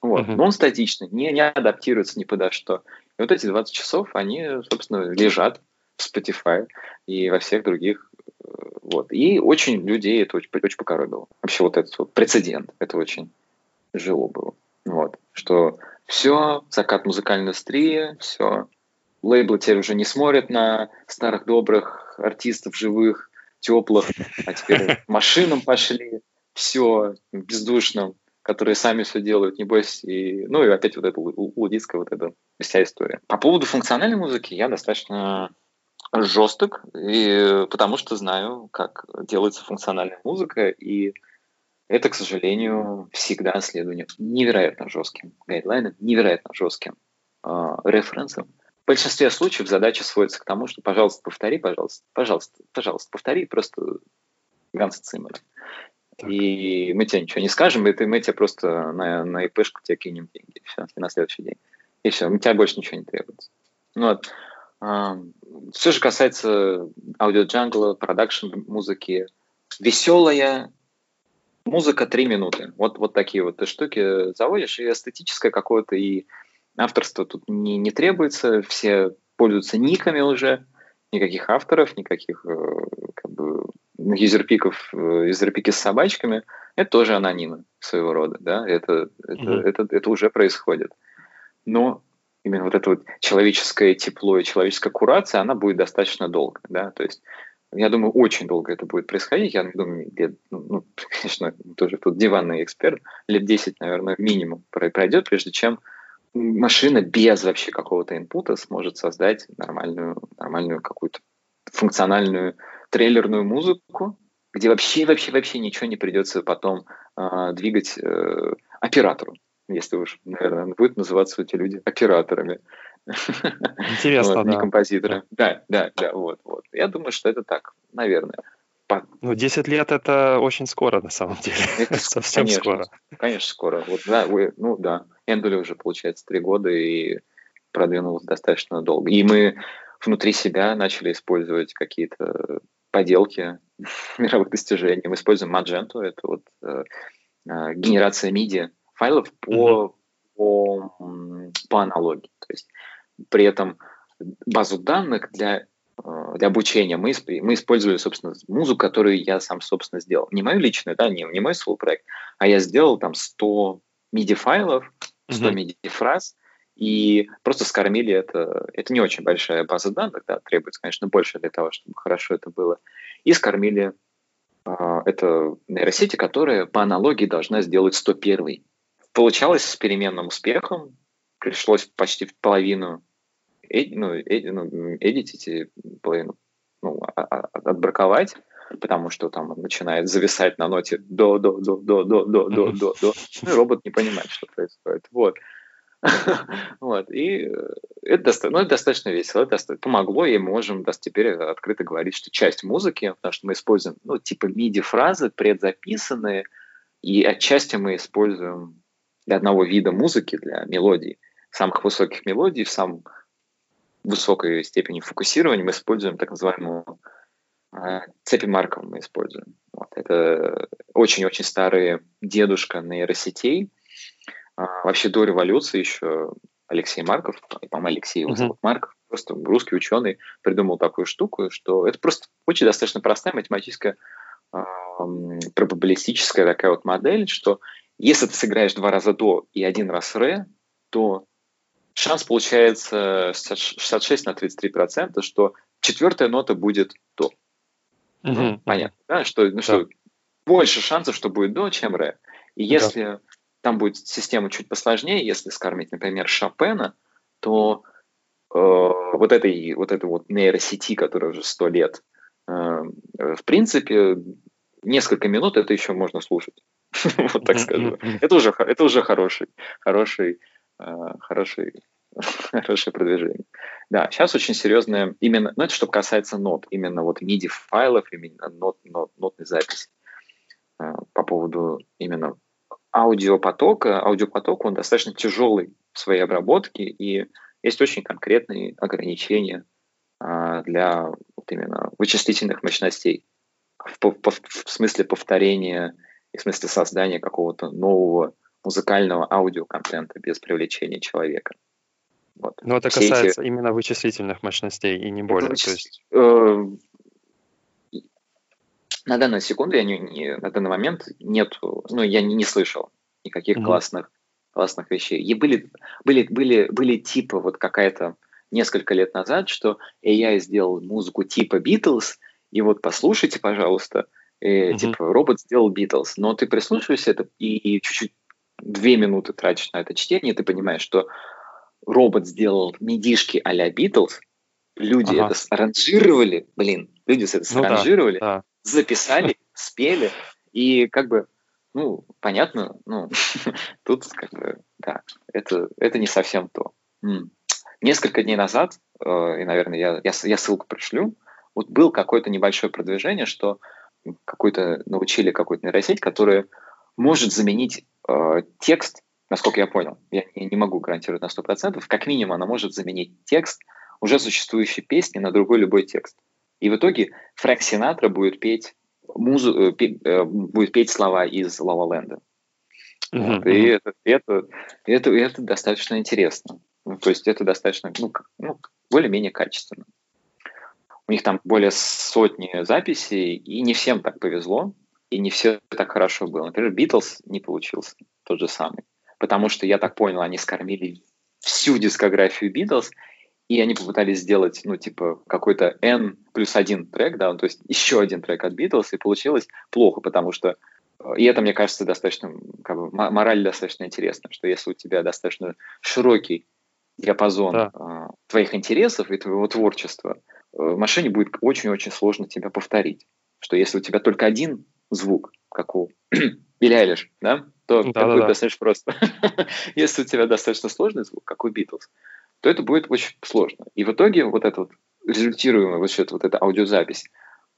Вот. Uh-huh. Но он статичный, не, не адаптируется ни подо что. И вот эти 20 часов, они, собственно, лежат в Spotify и во всех других. Э, вот. И очень людей это очень, очень покоробило. Вообще вот этот вот прецедент, это очень жило было. Вот. Что все, закат музыкальной индустрии, все. Лейблы теперь уже не смотрят на старых добрых артистов живых, теплых, а теперь машинам пошли, все бездушным которые сами все делают, небось, и, ну и опять вот эта лудистская вот эта вся история. По поводу функциональной музыки я достаточно жесток, и, потому что знаю, как делается функциональная музыка, и это, к сожалению, всегда следование невероятно жестким гайдлайнам, невероятно жестким э, референсам. В большинстве случаев задача сводится к тому, что, пожалуйста, повтори, пожалуйста, пожалуйста, пожалуйста, повтори просто Ганса Циммера. И мы тебе ничего не скажем, и ты, мы тебе просто на, на ИПшку тебе кинем деньги, все, и на следующий день. И все, у тебя больше ничего не требуется. Ну, вот. Все же касается аудиоджангла, продакшн музыки, веселая музыка три минуты. Вот, вот такие вот ты штуки заводишь, и эстетическое какое-то, и авторство тут не, не требуется, все пользуются никами уже, никаких авторов, никаких э, как бы, юзерпиков, э, юзерпики с собачками, это тоже анонимы своего рода, да, это, это, mm-hmm. это, это уже происходит. Но именно вот это вот человеческое тепло и человеческая курация, она будет достаточно долго, да, то есть я думаю, очень долго это будет происходить. Я думаю, лет, ну, ну конечно, тоже тут диванный эксперт, лет 10, наверное, минимум пройдет, прежде чем машина без вообще какого-то инпута сможет создать нормальную, нормальную какую-то функциональную трейлерную музыку, где вообще, вообще, вообще ничего не придется потом э, двигать э, оператору, если уж, наверное, будет называться эти люди операторами. Интересно, вот, да. Не композиторы. Да. да, да, да, вот, вот. Я думаю, что это так, наверное. Ну, 10 лет это очень скоро, на самом деле. Это совсем конечно, скоро. Конечно, скоро. Вот, да, вы, ну да, Эндули уже, получается, три года и продвинулся достаточно долго. И мы внутри себя начали использовать какие-то поделки мировых достижений. Мы используем Magento, это вот э, э, генерация MIDI файлов по, mm-hmm. по, по аналогии. То есть при этом базу данных для, э, для обучения мы, мы использовали, собственно, музыку, которую я сам, собственно, сделал. Не мою личную, да, не, не мой свой проект, а я сделал там 100 MIDI-файлов, 100 mm-hmm. MIDI-фраз, и просто скормили это. Это не очень большая база данных, да, требуется, конечно, больше для того, чтобы хорошо это было. И скормили э, это нейросети, которая по аналогии должна сделать 101. Получалось с переменным успехом, пришлось почти в половину эд, ну, эд, ну, эдитить и половину ну, а, а, отбраковать, потому что там он начинает зависать на ноте до до до до до до до до до ну, робот не понимает, что происходит. Вот. вот. И э, это, доста- ну, это достаточно весело, это доста- помогло, и мы можем да, теперь открыто говорить, что часть музыки, потому что мы используем, ну, типа MIDI-фразы предзаписанные, и отчасти мы используем для одного вида музыки, для мелодий, самых высоких мелодий, в самом высокой степени фокусирования мы используем так называемую э, цепи Маркова мы используем. Вот. Это очень-очень старый дедушка нейросетей, вообще до революции еще Алексей Марков, по-моему, Алексей его зовут, uh-huh. Марков, просто русский ученый, придумал такую штуку, что это просто очень достаточно простая математическая пробабилистическая такая вот модель, что если ты сыграешь два раза до и один раз ре, то шанс получается 66 на 33 процента, что четвертая нота будет до. Ну, понятно, да? Что, ну, да. что больше шансов, что будет до, чем ре. И если да там будет система чуть посложнее, если скормить, например, Шопена, то э, вот этой вот этой вот нейросети, которая уже сто лет, э, в принципе, несколько минут это еще можно слушать. вот так скажу. Это уже, это уже хороший, хороший, э, хороший, хорошее продвижение. Да, сейчас очень серьезное, именно, ну это что касается нот, именно вот MIDI-файлов, именно нот, нот, нотной записи. Э, по поводу именно аудиопотока, аудиопоток, он достаточно тяжелый в своей обработке, и есть очень конкретные ограничения а, для вот именно вычислительных мощностей, в, в, в смысле повторения и в смысле создания какого-то нового музыкального аудиоконтента без привлечения человека. Вот. Но это Все касается эти... именно вычислительных мощностей и не более. Вычис... То есть... На данную секунду я не, не на данный момент нет, ну я не, не слышал никаких mm-hmm. классных классных вещей. И были были были были типа вот какая-то несколько лет назад, что AI сделал музыку типа Beatles, и вот послушайте, пожалуйста, э, mm-hmm. типа робот сделал Beatles, но ты прислушиваешься это и, и чуть-чуть две минуты тратишь на это чтение, ты понимаешь, что робот сделал медишки а-ля Beatles, люди ага. это саранжировали, блин, люди это саранжировали, ну, да, да. Записали, спели, и как бы, ну, понятно, ну, тут как бы, да, это, это не совсем то. Несколько дней назад, э, и, наверное, я, я, я ссылку пришлю, вот был какое-то небольшое продвижение, что какой-то научили какую-то нейросеть, которая может заменить э, текст насколько я понял, я не могу гарантировать на 100%, как минимум она может заменить текст уже существующей песни на другой любой текст. И в итоге Фрэнк Синатра будет петь музу, э, пе, э, будет петь слова из Лава Ленда. Mm-hmm. Вот, и это, это, это, это достаточно интересно. Ну, то есть это достаточно, ну, ну, более-менее качественно. У них там более сотни записей, и не всем так повезло, и не все так хорошо было. Например, Битлз не получился тот же самый потому что, я так понял, они скормили всю дискографию Битлз, и они попытались сделать, ну, типа, какой-то N плюс один трек, да, ну, то есть еще один трек от Битлз, и получилось плохо, потому что э, и это, мне кажется, достаточно, как бы, мораль достаточно интересна, что если у тебя достаточно широкий диапазон да. э, твоих интересов и твоего творчества, э, машине будет очень-очень сложно тебя повторить. Что если у тебя только один звук, как у Билли Айлиш, да, то да, будет достаточно просто. Если у тебя достаточно сложный звук, как у Битлз, то это будет очень сложно. И в итоге вот эта вот результируемая вот, счет, вот эта аудиозапись,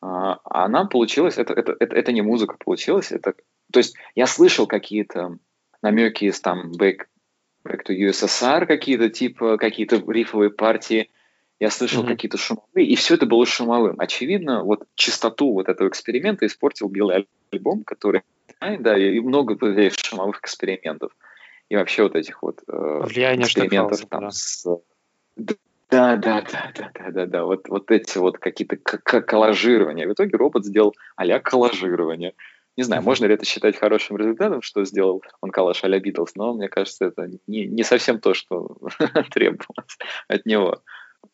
а, она получилась, это, это, это, это не музыка получилась, это, то есть я слышал какие-то намеки из там Back, Back to USSR, какие-то типа, какие-то рифовые партии, я слышал mm-hmm. какие-то шумовые, и все это было шумовым. Очевидно, вот чистоту вот этого эксперимента испортил белый альбом, который да, и много шумовых экспериментов. И вообще вот этих вот э, Влияние экспериментов там да. с... Да, да, да, да, да, да, да. Вот, вот эти вот какие-то коллажирования. В итоге робот сделал а-ля коллажирование. Не знаю, mm-hmm. можно ли это считать хорошим результатом, что сделал он коллаж а-ля Битлз, но мне кажется, это не, не совсем то, что требовалось от него.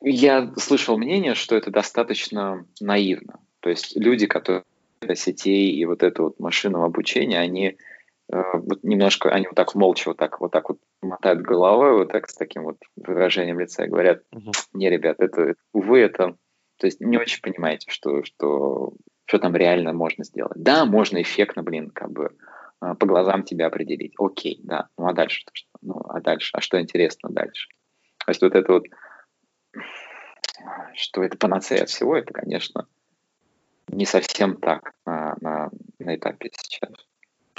Я слышал мнение, что это достаточно наивно. То есть люди, которые сетей и вот это вот машинного обучения, они вот немножко, они вот так молча, вот так, вот так вот мотают головой, вот так с таким вот выражением лица и говорят, не, ребят, это, это увы, это, то есть не очень понимаете, что, что, что там реально можно сделать. Да, можно эффектно, блин, как бы э, по глазам тебя определить. Окей, да. Ну а дальше что? Ну а дальше? А что интересно дальше? То есть вот это вот, что это панацея от всего, это, конечно, не совсем так на, на, на этапе сейчас.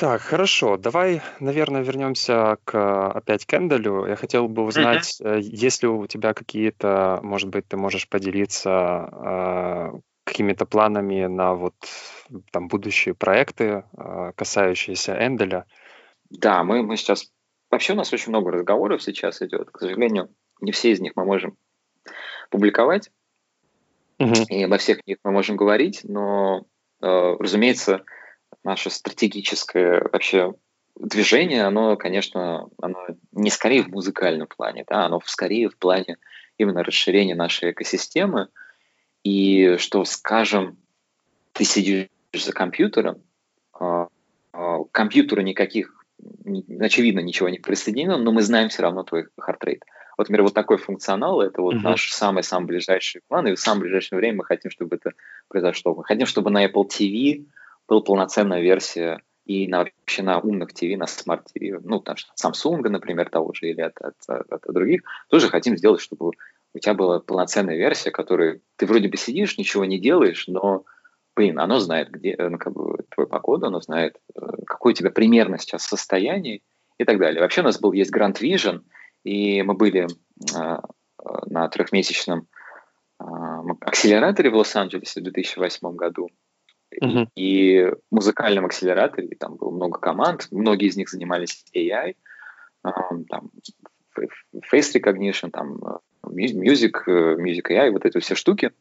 Так, хорошо. Давай, наверное, вернемся к опять к Энделю. Я хотел бы узнать, mm-hmm. есть ли у тебя какие-то, может быть, ты можешь поделиться э, какими-то планами на вот там будущие проекты, э, касающиеся Энделя? Да, мы, мы сейчас... Вообще у нас очень много разговоров сейчас идет. К сожалению, не все из них мы можем публиковать. И обо всех них мы можем говорить, но, э, разумеется, наше стратегическое вообще движение, оно, конечно, оно не скорее в музыкальном плане, да, оно скорее в плане именно расширения нашей экосистемы. И что, скажем, ты сидишь за компьютером, э, э, компьютеру никаких, очевидно, ничего не присоединено, но мы знаем все равно твой heart rate. Вот, например, вот такой функционал – это вот uh-huh. наш самый-самый ближайший план, и в самое ближайшее время мы хотим, чтобы это произошло. Мы хотим, чтобы на Apple TV была полноценная версия и на, вообще на умных ТВ, на Smart TV, ну, там, Samsung, например, того же, или от, от, от, от других, тоже хотим сделать, чтобы у тебя была полноценная версия, которой ты вроде бы сидишь, ничего не делаешь, но, блин, оно знает, где, ну, как бы, твой погода, оно знает, э, какое у тебя примерно сейчас состояние и так далее. Вообще у нас был, есть Grand Vision – и мы были а, на трехмесячном а, акселераторе в Лос-Анджелесе в 2008 году. Uh-huh. И, и музыкальном акселераторе там было много команд, многие из них занимались AI, там, face recognition, там, music, music AI, вот эти все штуки.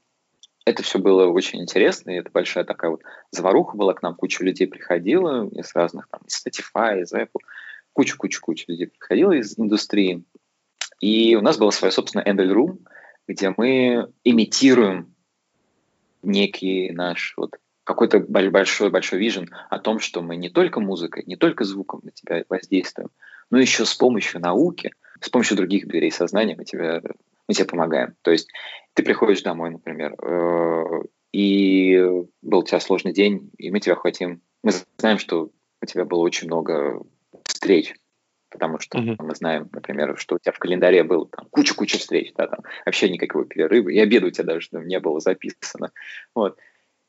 Это все было очень интересно, и это большая такая вот заваруха была, к нам куча людей приходила из разных, там, Spotify, из Apple, куча-куча-куча людей приходила из индустрии. И у нас была своя собственная Endel Room, где мы имитируем некий наш вот какой-то большой-большой вижен о том, что мы не только музыкой, не только звуком на тебя воздействуем, но еще с помощью науки, с помощью других дверей сознания мы тебе, мы тебе помогаем. То есть ты приходишь домой, например, э, и был у тебя сложный день, и мы тебя хотим, мы знаем, что у тебя было очень много встреч, потому что uh-huh. мы знаем, например, что у тебя в календаре было там куча-куча встреч, да, там вообще никакого перерыва, и обеда у тебя даже там не было записано. Вот.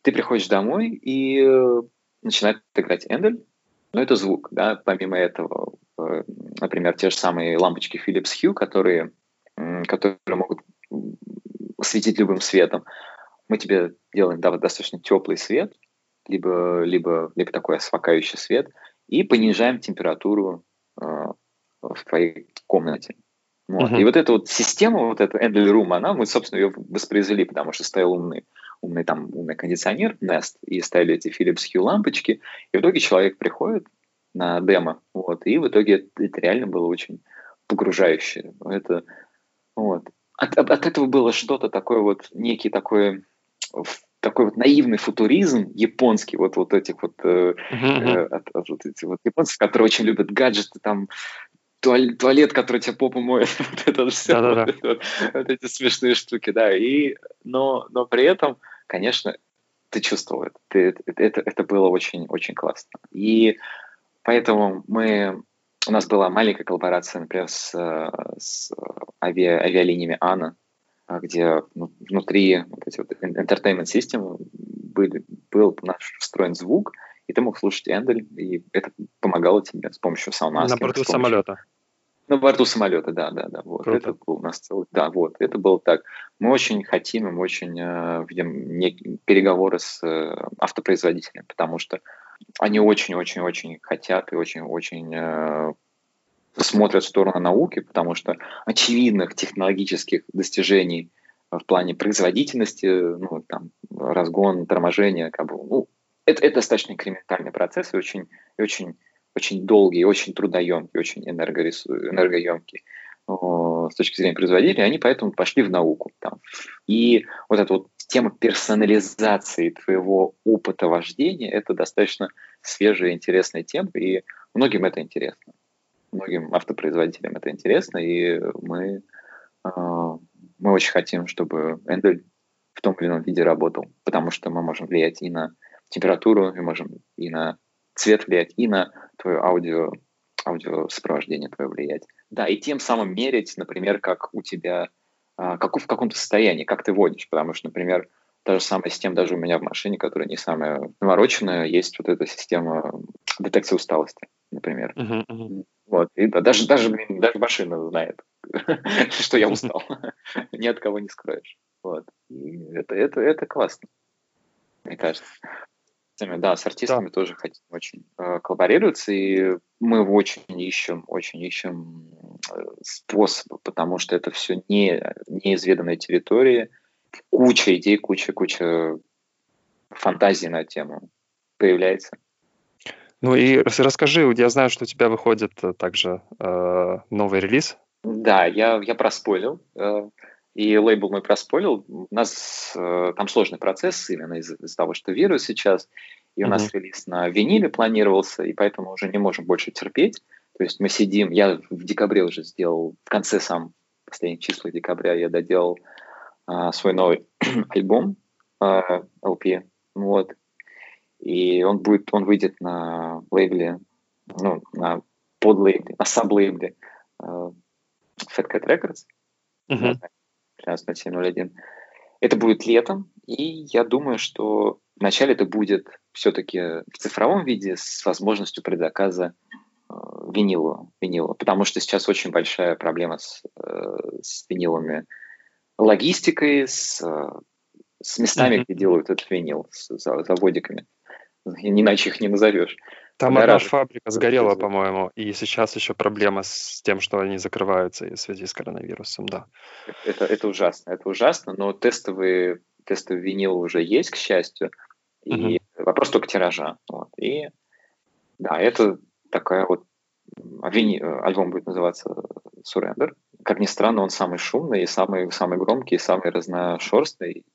Ты приходишь домой и э, начинает играть Эндель, но это звук, да, помимо этого, э, например, те же самые лампочки Philips Hue, которые, которые могут светить любым светом, мы тебе делаем да, достаточно теплый свет, либо, либо, либо такой освокающий свет, и понижаем температуру э, в твоей комнате. Вот. Uh-huh. И вот эта вот система, вот эта Endel Room, она, мы, собственно, ее воспроизвели, потому что стоял умный, умный там умный кондиционер Nest, и ставили эти Philips Hue лампочки, и в итоге человек приходит на демо, вот, и в итоге это, реально было очень погружающе. Это, вот. От, от этого было что-то такое вот, некий такой такой вот наивный футуризм японский, вот, вот этих вот, э, э, от, от, вот этих вот японцев, которые очень любят гаджеты, там, туалет, туалет который тебе попу моет, вот это все, вот, вот, вот эти смешные штуки, да, и, но, но при этом, конечно, ты чувствовал это, ты, это, это, было очень, очень классно. И поэтому мы, у нас была маленькая коллаборация, например, с, с ави, авиалиниями Ана, а, где ну, внутри вот эти вот entertainment системы были, был наш встроен звук, и ты мог слушать Эндель, и это помогало тебе с помощью саундмаскинга. На борту помощью... самолета? На борту самолета, да, да, да. Вот. Это был у нас целый, да, вот, это было так. Мы очень хотим, мы очень э, видим не, переговоры с э, автопроизводителями, потому что они очень-очень-очень хотят и очень-очень э, смотрят в сторону науки, потому что очевидных технологических достижений в плане производительности, ну, там, разгон, торможение, как бы, ну, это, это достаточно инкрементальный процесс и очень, и очень, очень долгий, очень трудоемкий, очень энергоресу, энергоемкий с точки зрения производителя, они поэтому пошли в науку. Там. И вот эта вот тема персонализации твоего опыта вождения, это достаточно свежая, интересная тема, и многим это интересно многим автопроизводителям это интересно, и мы, а, мы очень хотим, чтобы Эндель в том или ином виде работал, потому что мы можем влиять и на температуру, мы можем и на цвет влиять, и на твое аудио, аудиосопровождение твое влиять. Да, и тем самым мерить, например, как у тебя, а, как в каком-то состоянии, как ты водишь, потому что, например, та же самая система даже у меня в машине, которая не самая навороченная, есть вот эта система детекции усталости, например. Uh-huh, uh-huh. Вот. И даже, даже, блин, даже машина знает, что я устал. Ни от кого не скроешь. Вот. И это, это, это классно, мне кажется. Да, с артистами да. тоже хотим очень э, коллаборироваться, и мы очень ищем, очень ищем э, способы, потому что это все не, неизведанная территория, куча идей, куча, куча фантазий на тему появляется. Ну и расскажи, я знаю, что у тебя выходит э, также э, новый релиз. Да, я, я проспойлил, э, и лейбл мой проспойлил. У нас э, там сложный процесс именно из- из-за того, что вирус сейчас, и у mm-hmm. нас релиз на виниле планировался, и поэтому уже не можем больше терпеть. То есть мы сидим, я в декабре уже сделал, в конце сам, последних числах декабря я доделал э, свой новый альбом э, LP, вот, и он будет, он выйдет на лейбле, ну, на подлейбле, на саблейбле uh, Fat Cat Records, uh-huh. 13.07.01. Это будет летом, и я думаю, что вначале это будет все-таки в цифровом виде с возможностью предзаказа э, винилу, винилу, потому что сейчас очень большая проблема с, э, с винилами, логистикой, с, с местами, mm-hmm. где делают этот винил, с заводиками. Иначе их не назовешь. Там одна фабрика сгорела, по-моему, и сейчас еще проблема с тем, что они закрываются в связи с коронавирусом, да. Это, это ужасно, это ужасно, но тестовые, тестовый винил уже есть, к счастью, и uh-huh. вопрос только тиража. Вот. И да, это такая вот вини, альбом будет называться Surrender. Как ни странно, он самый шумный и самый, самый громкий, и самый разношерстный.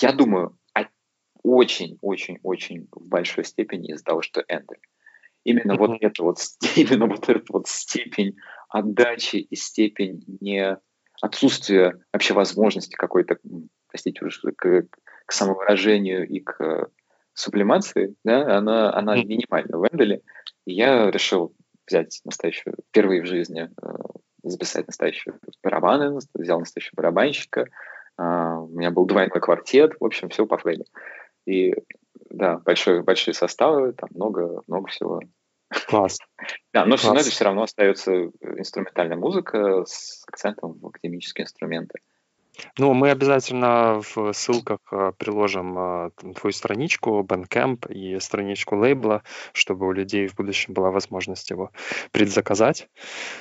Я думаю, очень-очень-очень в большой степени из-за того, что Эндель. Именно mm-hmm. вот это вот, именно вот эта вот степень отдачи и степень не отсутствия вообще возможности какой-то, простите к, к самовыражению и к сублимации, да, она, она mm-hmm. минимальна в Энделе. И я решил взять настоящую, впервые в жизни э, записать настоящую барабаны, взял настоящего барабанщика, э, у меня был двойной квартет, в общем, все по флейду. И да, большой, большие составы, там много, много всего. Класс. Да, но все равно это все равно остается инструментальная музыка с акцентом в академические инструменты. Ну, мы обязательно в ссылках э, приложим э, твою страничку Bandcamp и страничку лейбла, чтобы у людей в будущем была возможность его предзаказать.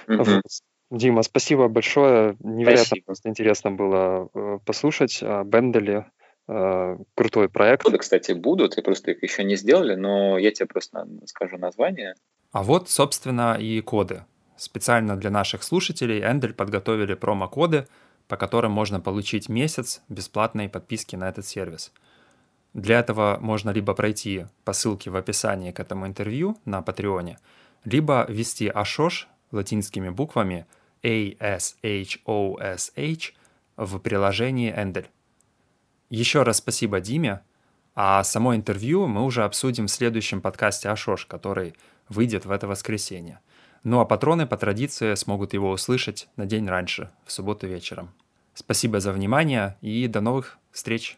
Mm-hmm. Дима, спасибо большое. Невероятно спасибо. просто интересно было э, послушать о Бенделе. Э, крутой проект. Коды, кстати, будут, и просто их еще не сделали, но я тебе просто скажу название. А вот, собственно, и коды. Специально для наших слушателей Эндель подготовили промокоды, по которым можно получить месяц бесплатной подписки на этот сервис. Для этого можно либо пройти по ссылке в описании к этому интервью на Патреоне, либо ввести Ашош латинскими буквами A-S-H-O-S-H в приложении Эндель. Еще раз спасибо Диме, а само интервью мы уже обсудим в следующем подкасте Ашош, который выйдет в это воскресенье. Ну а патроны по традиции смогут его услышать на день раньше, в субботу вечером. Спасибо за внимание и до новых встреч!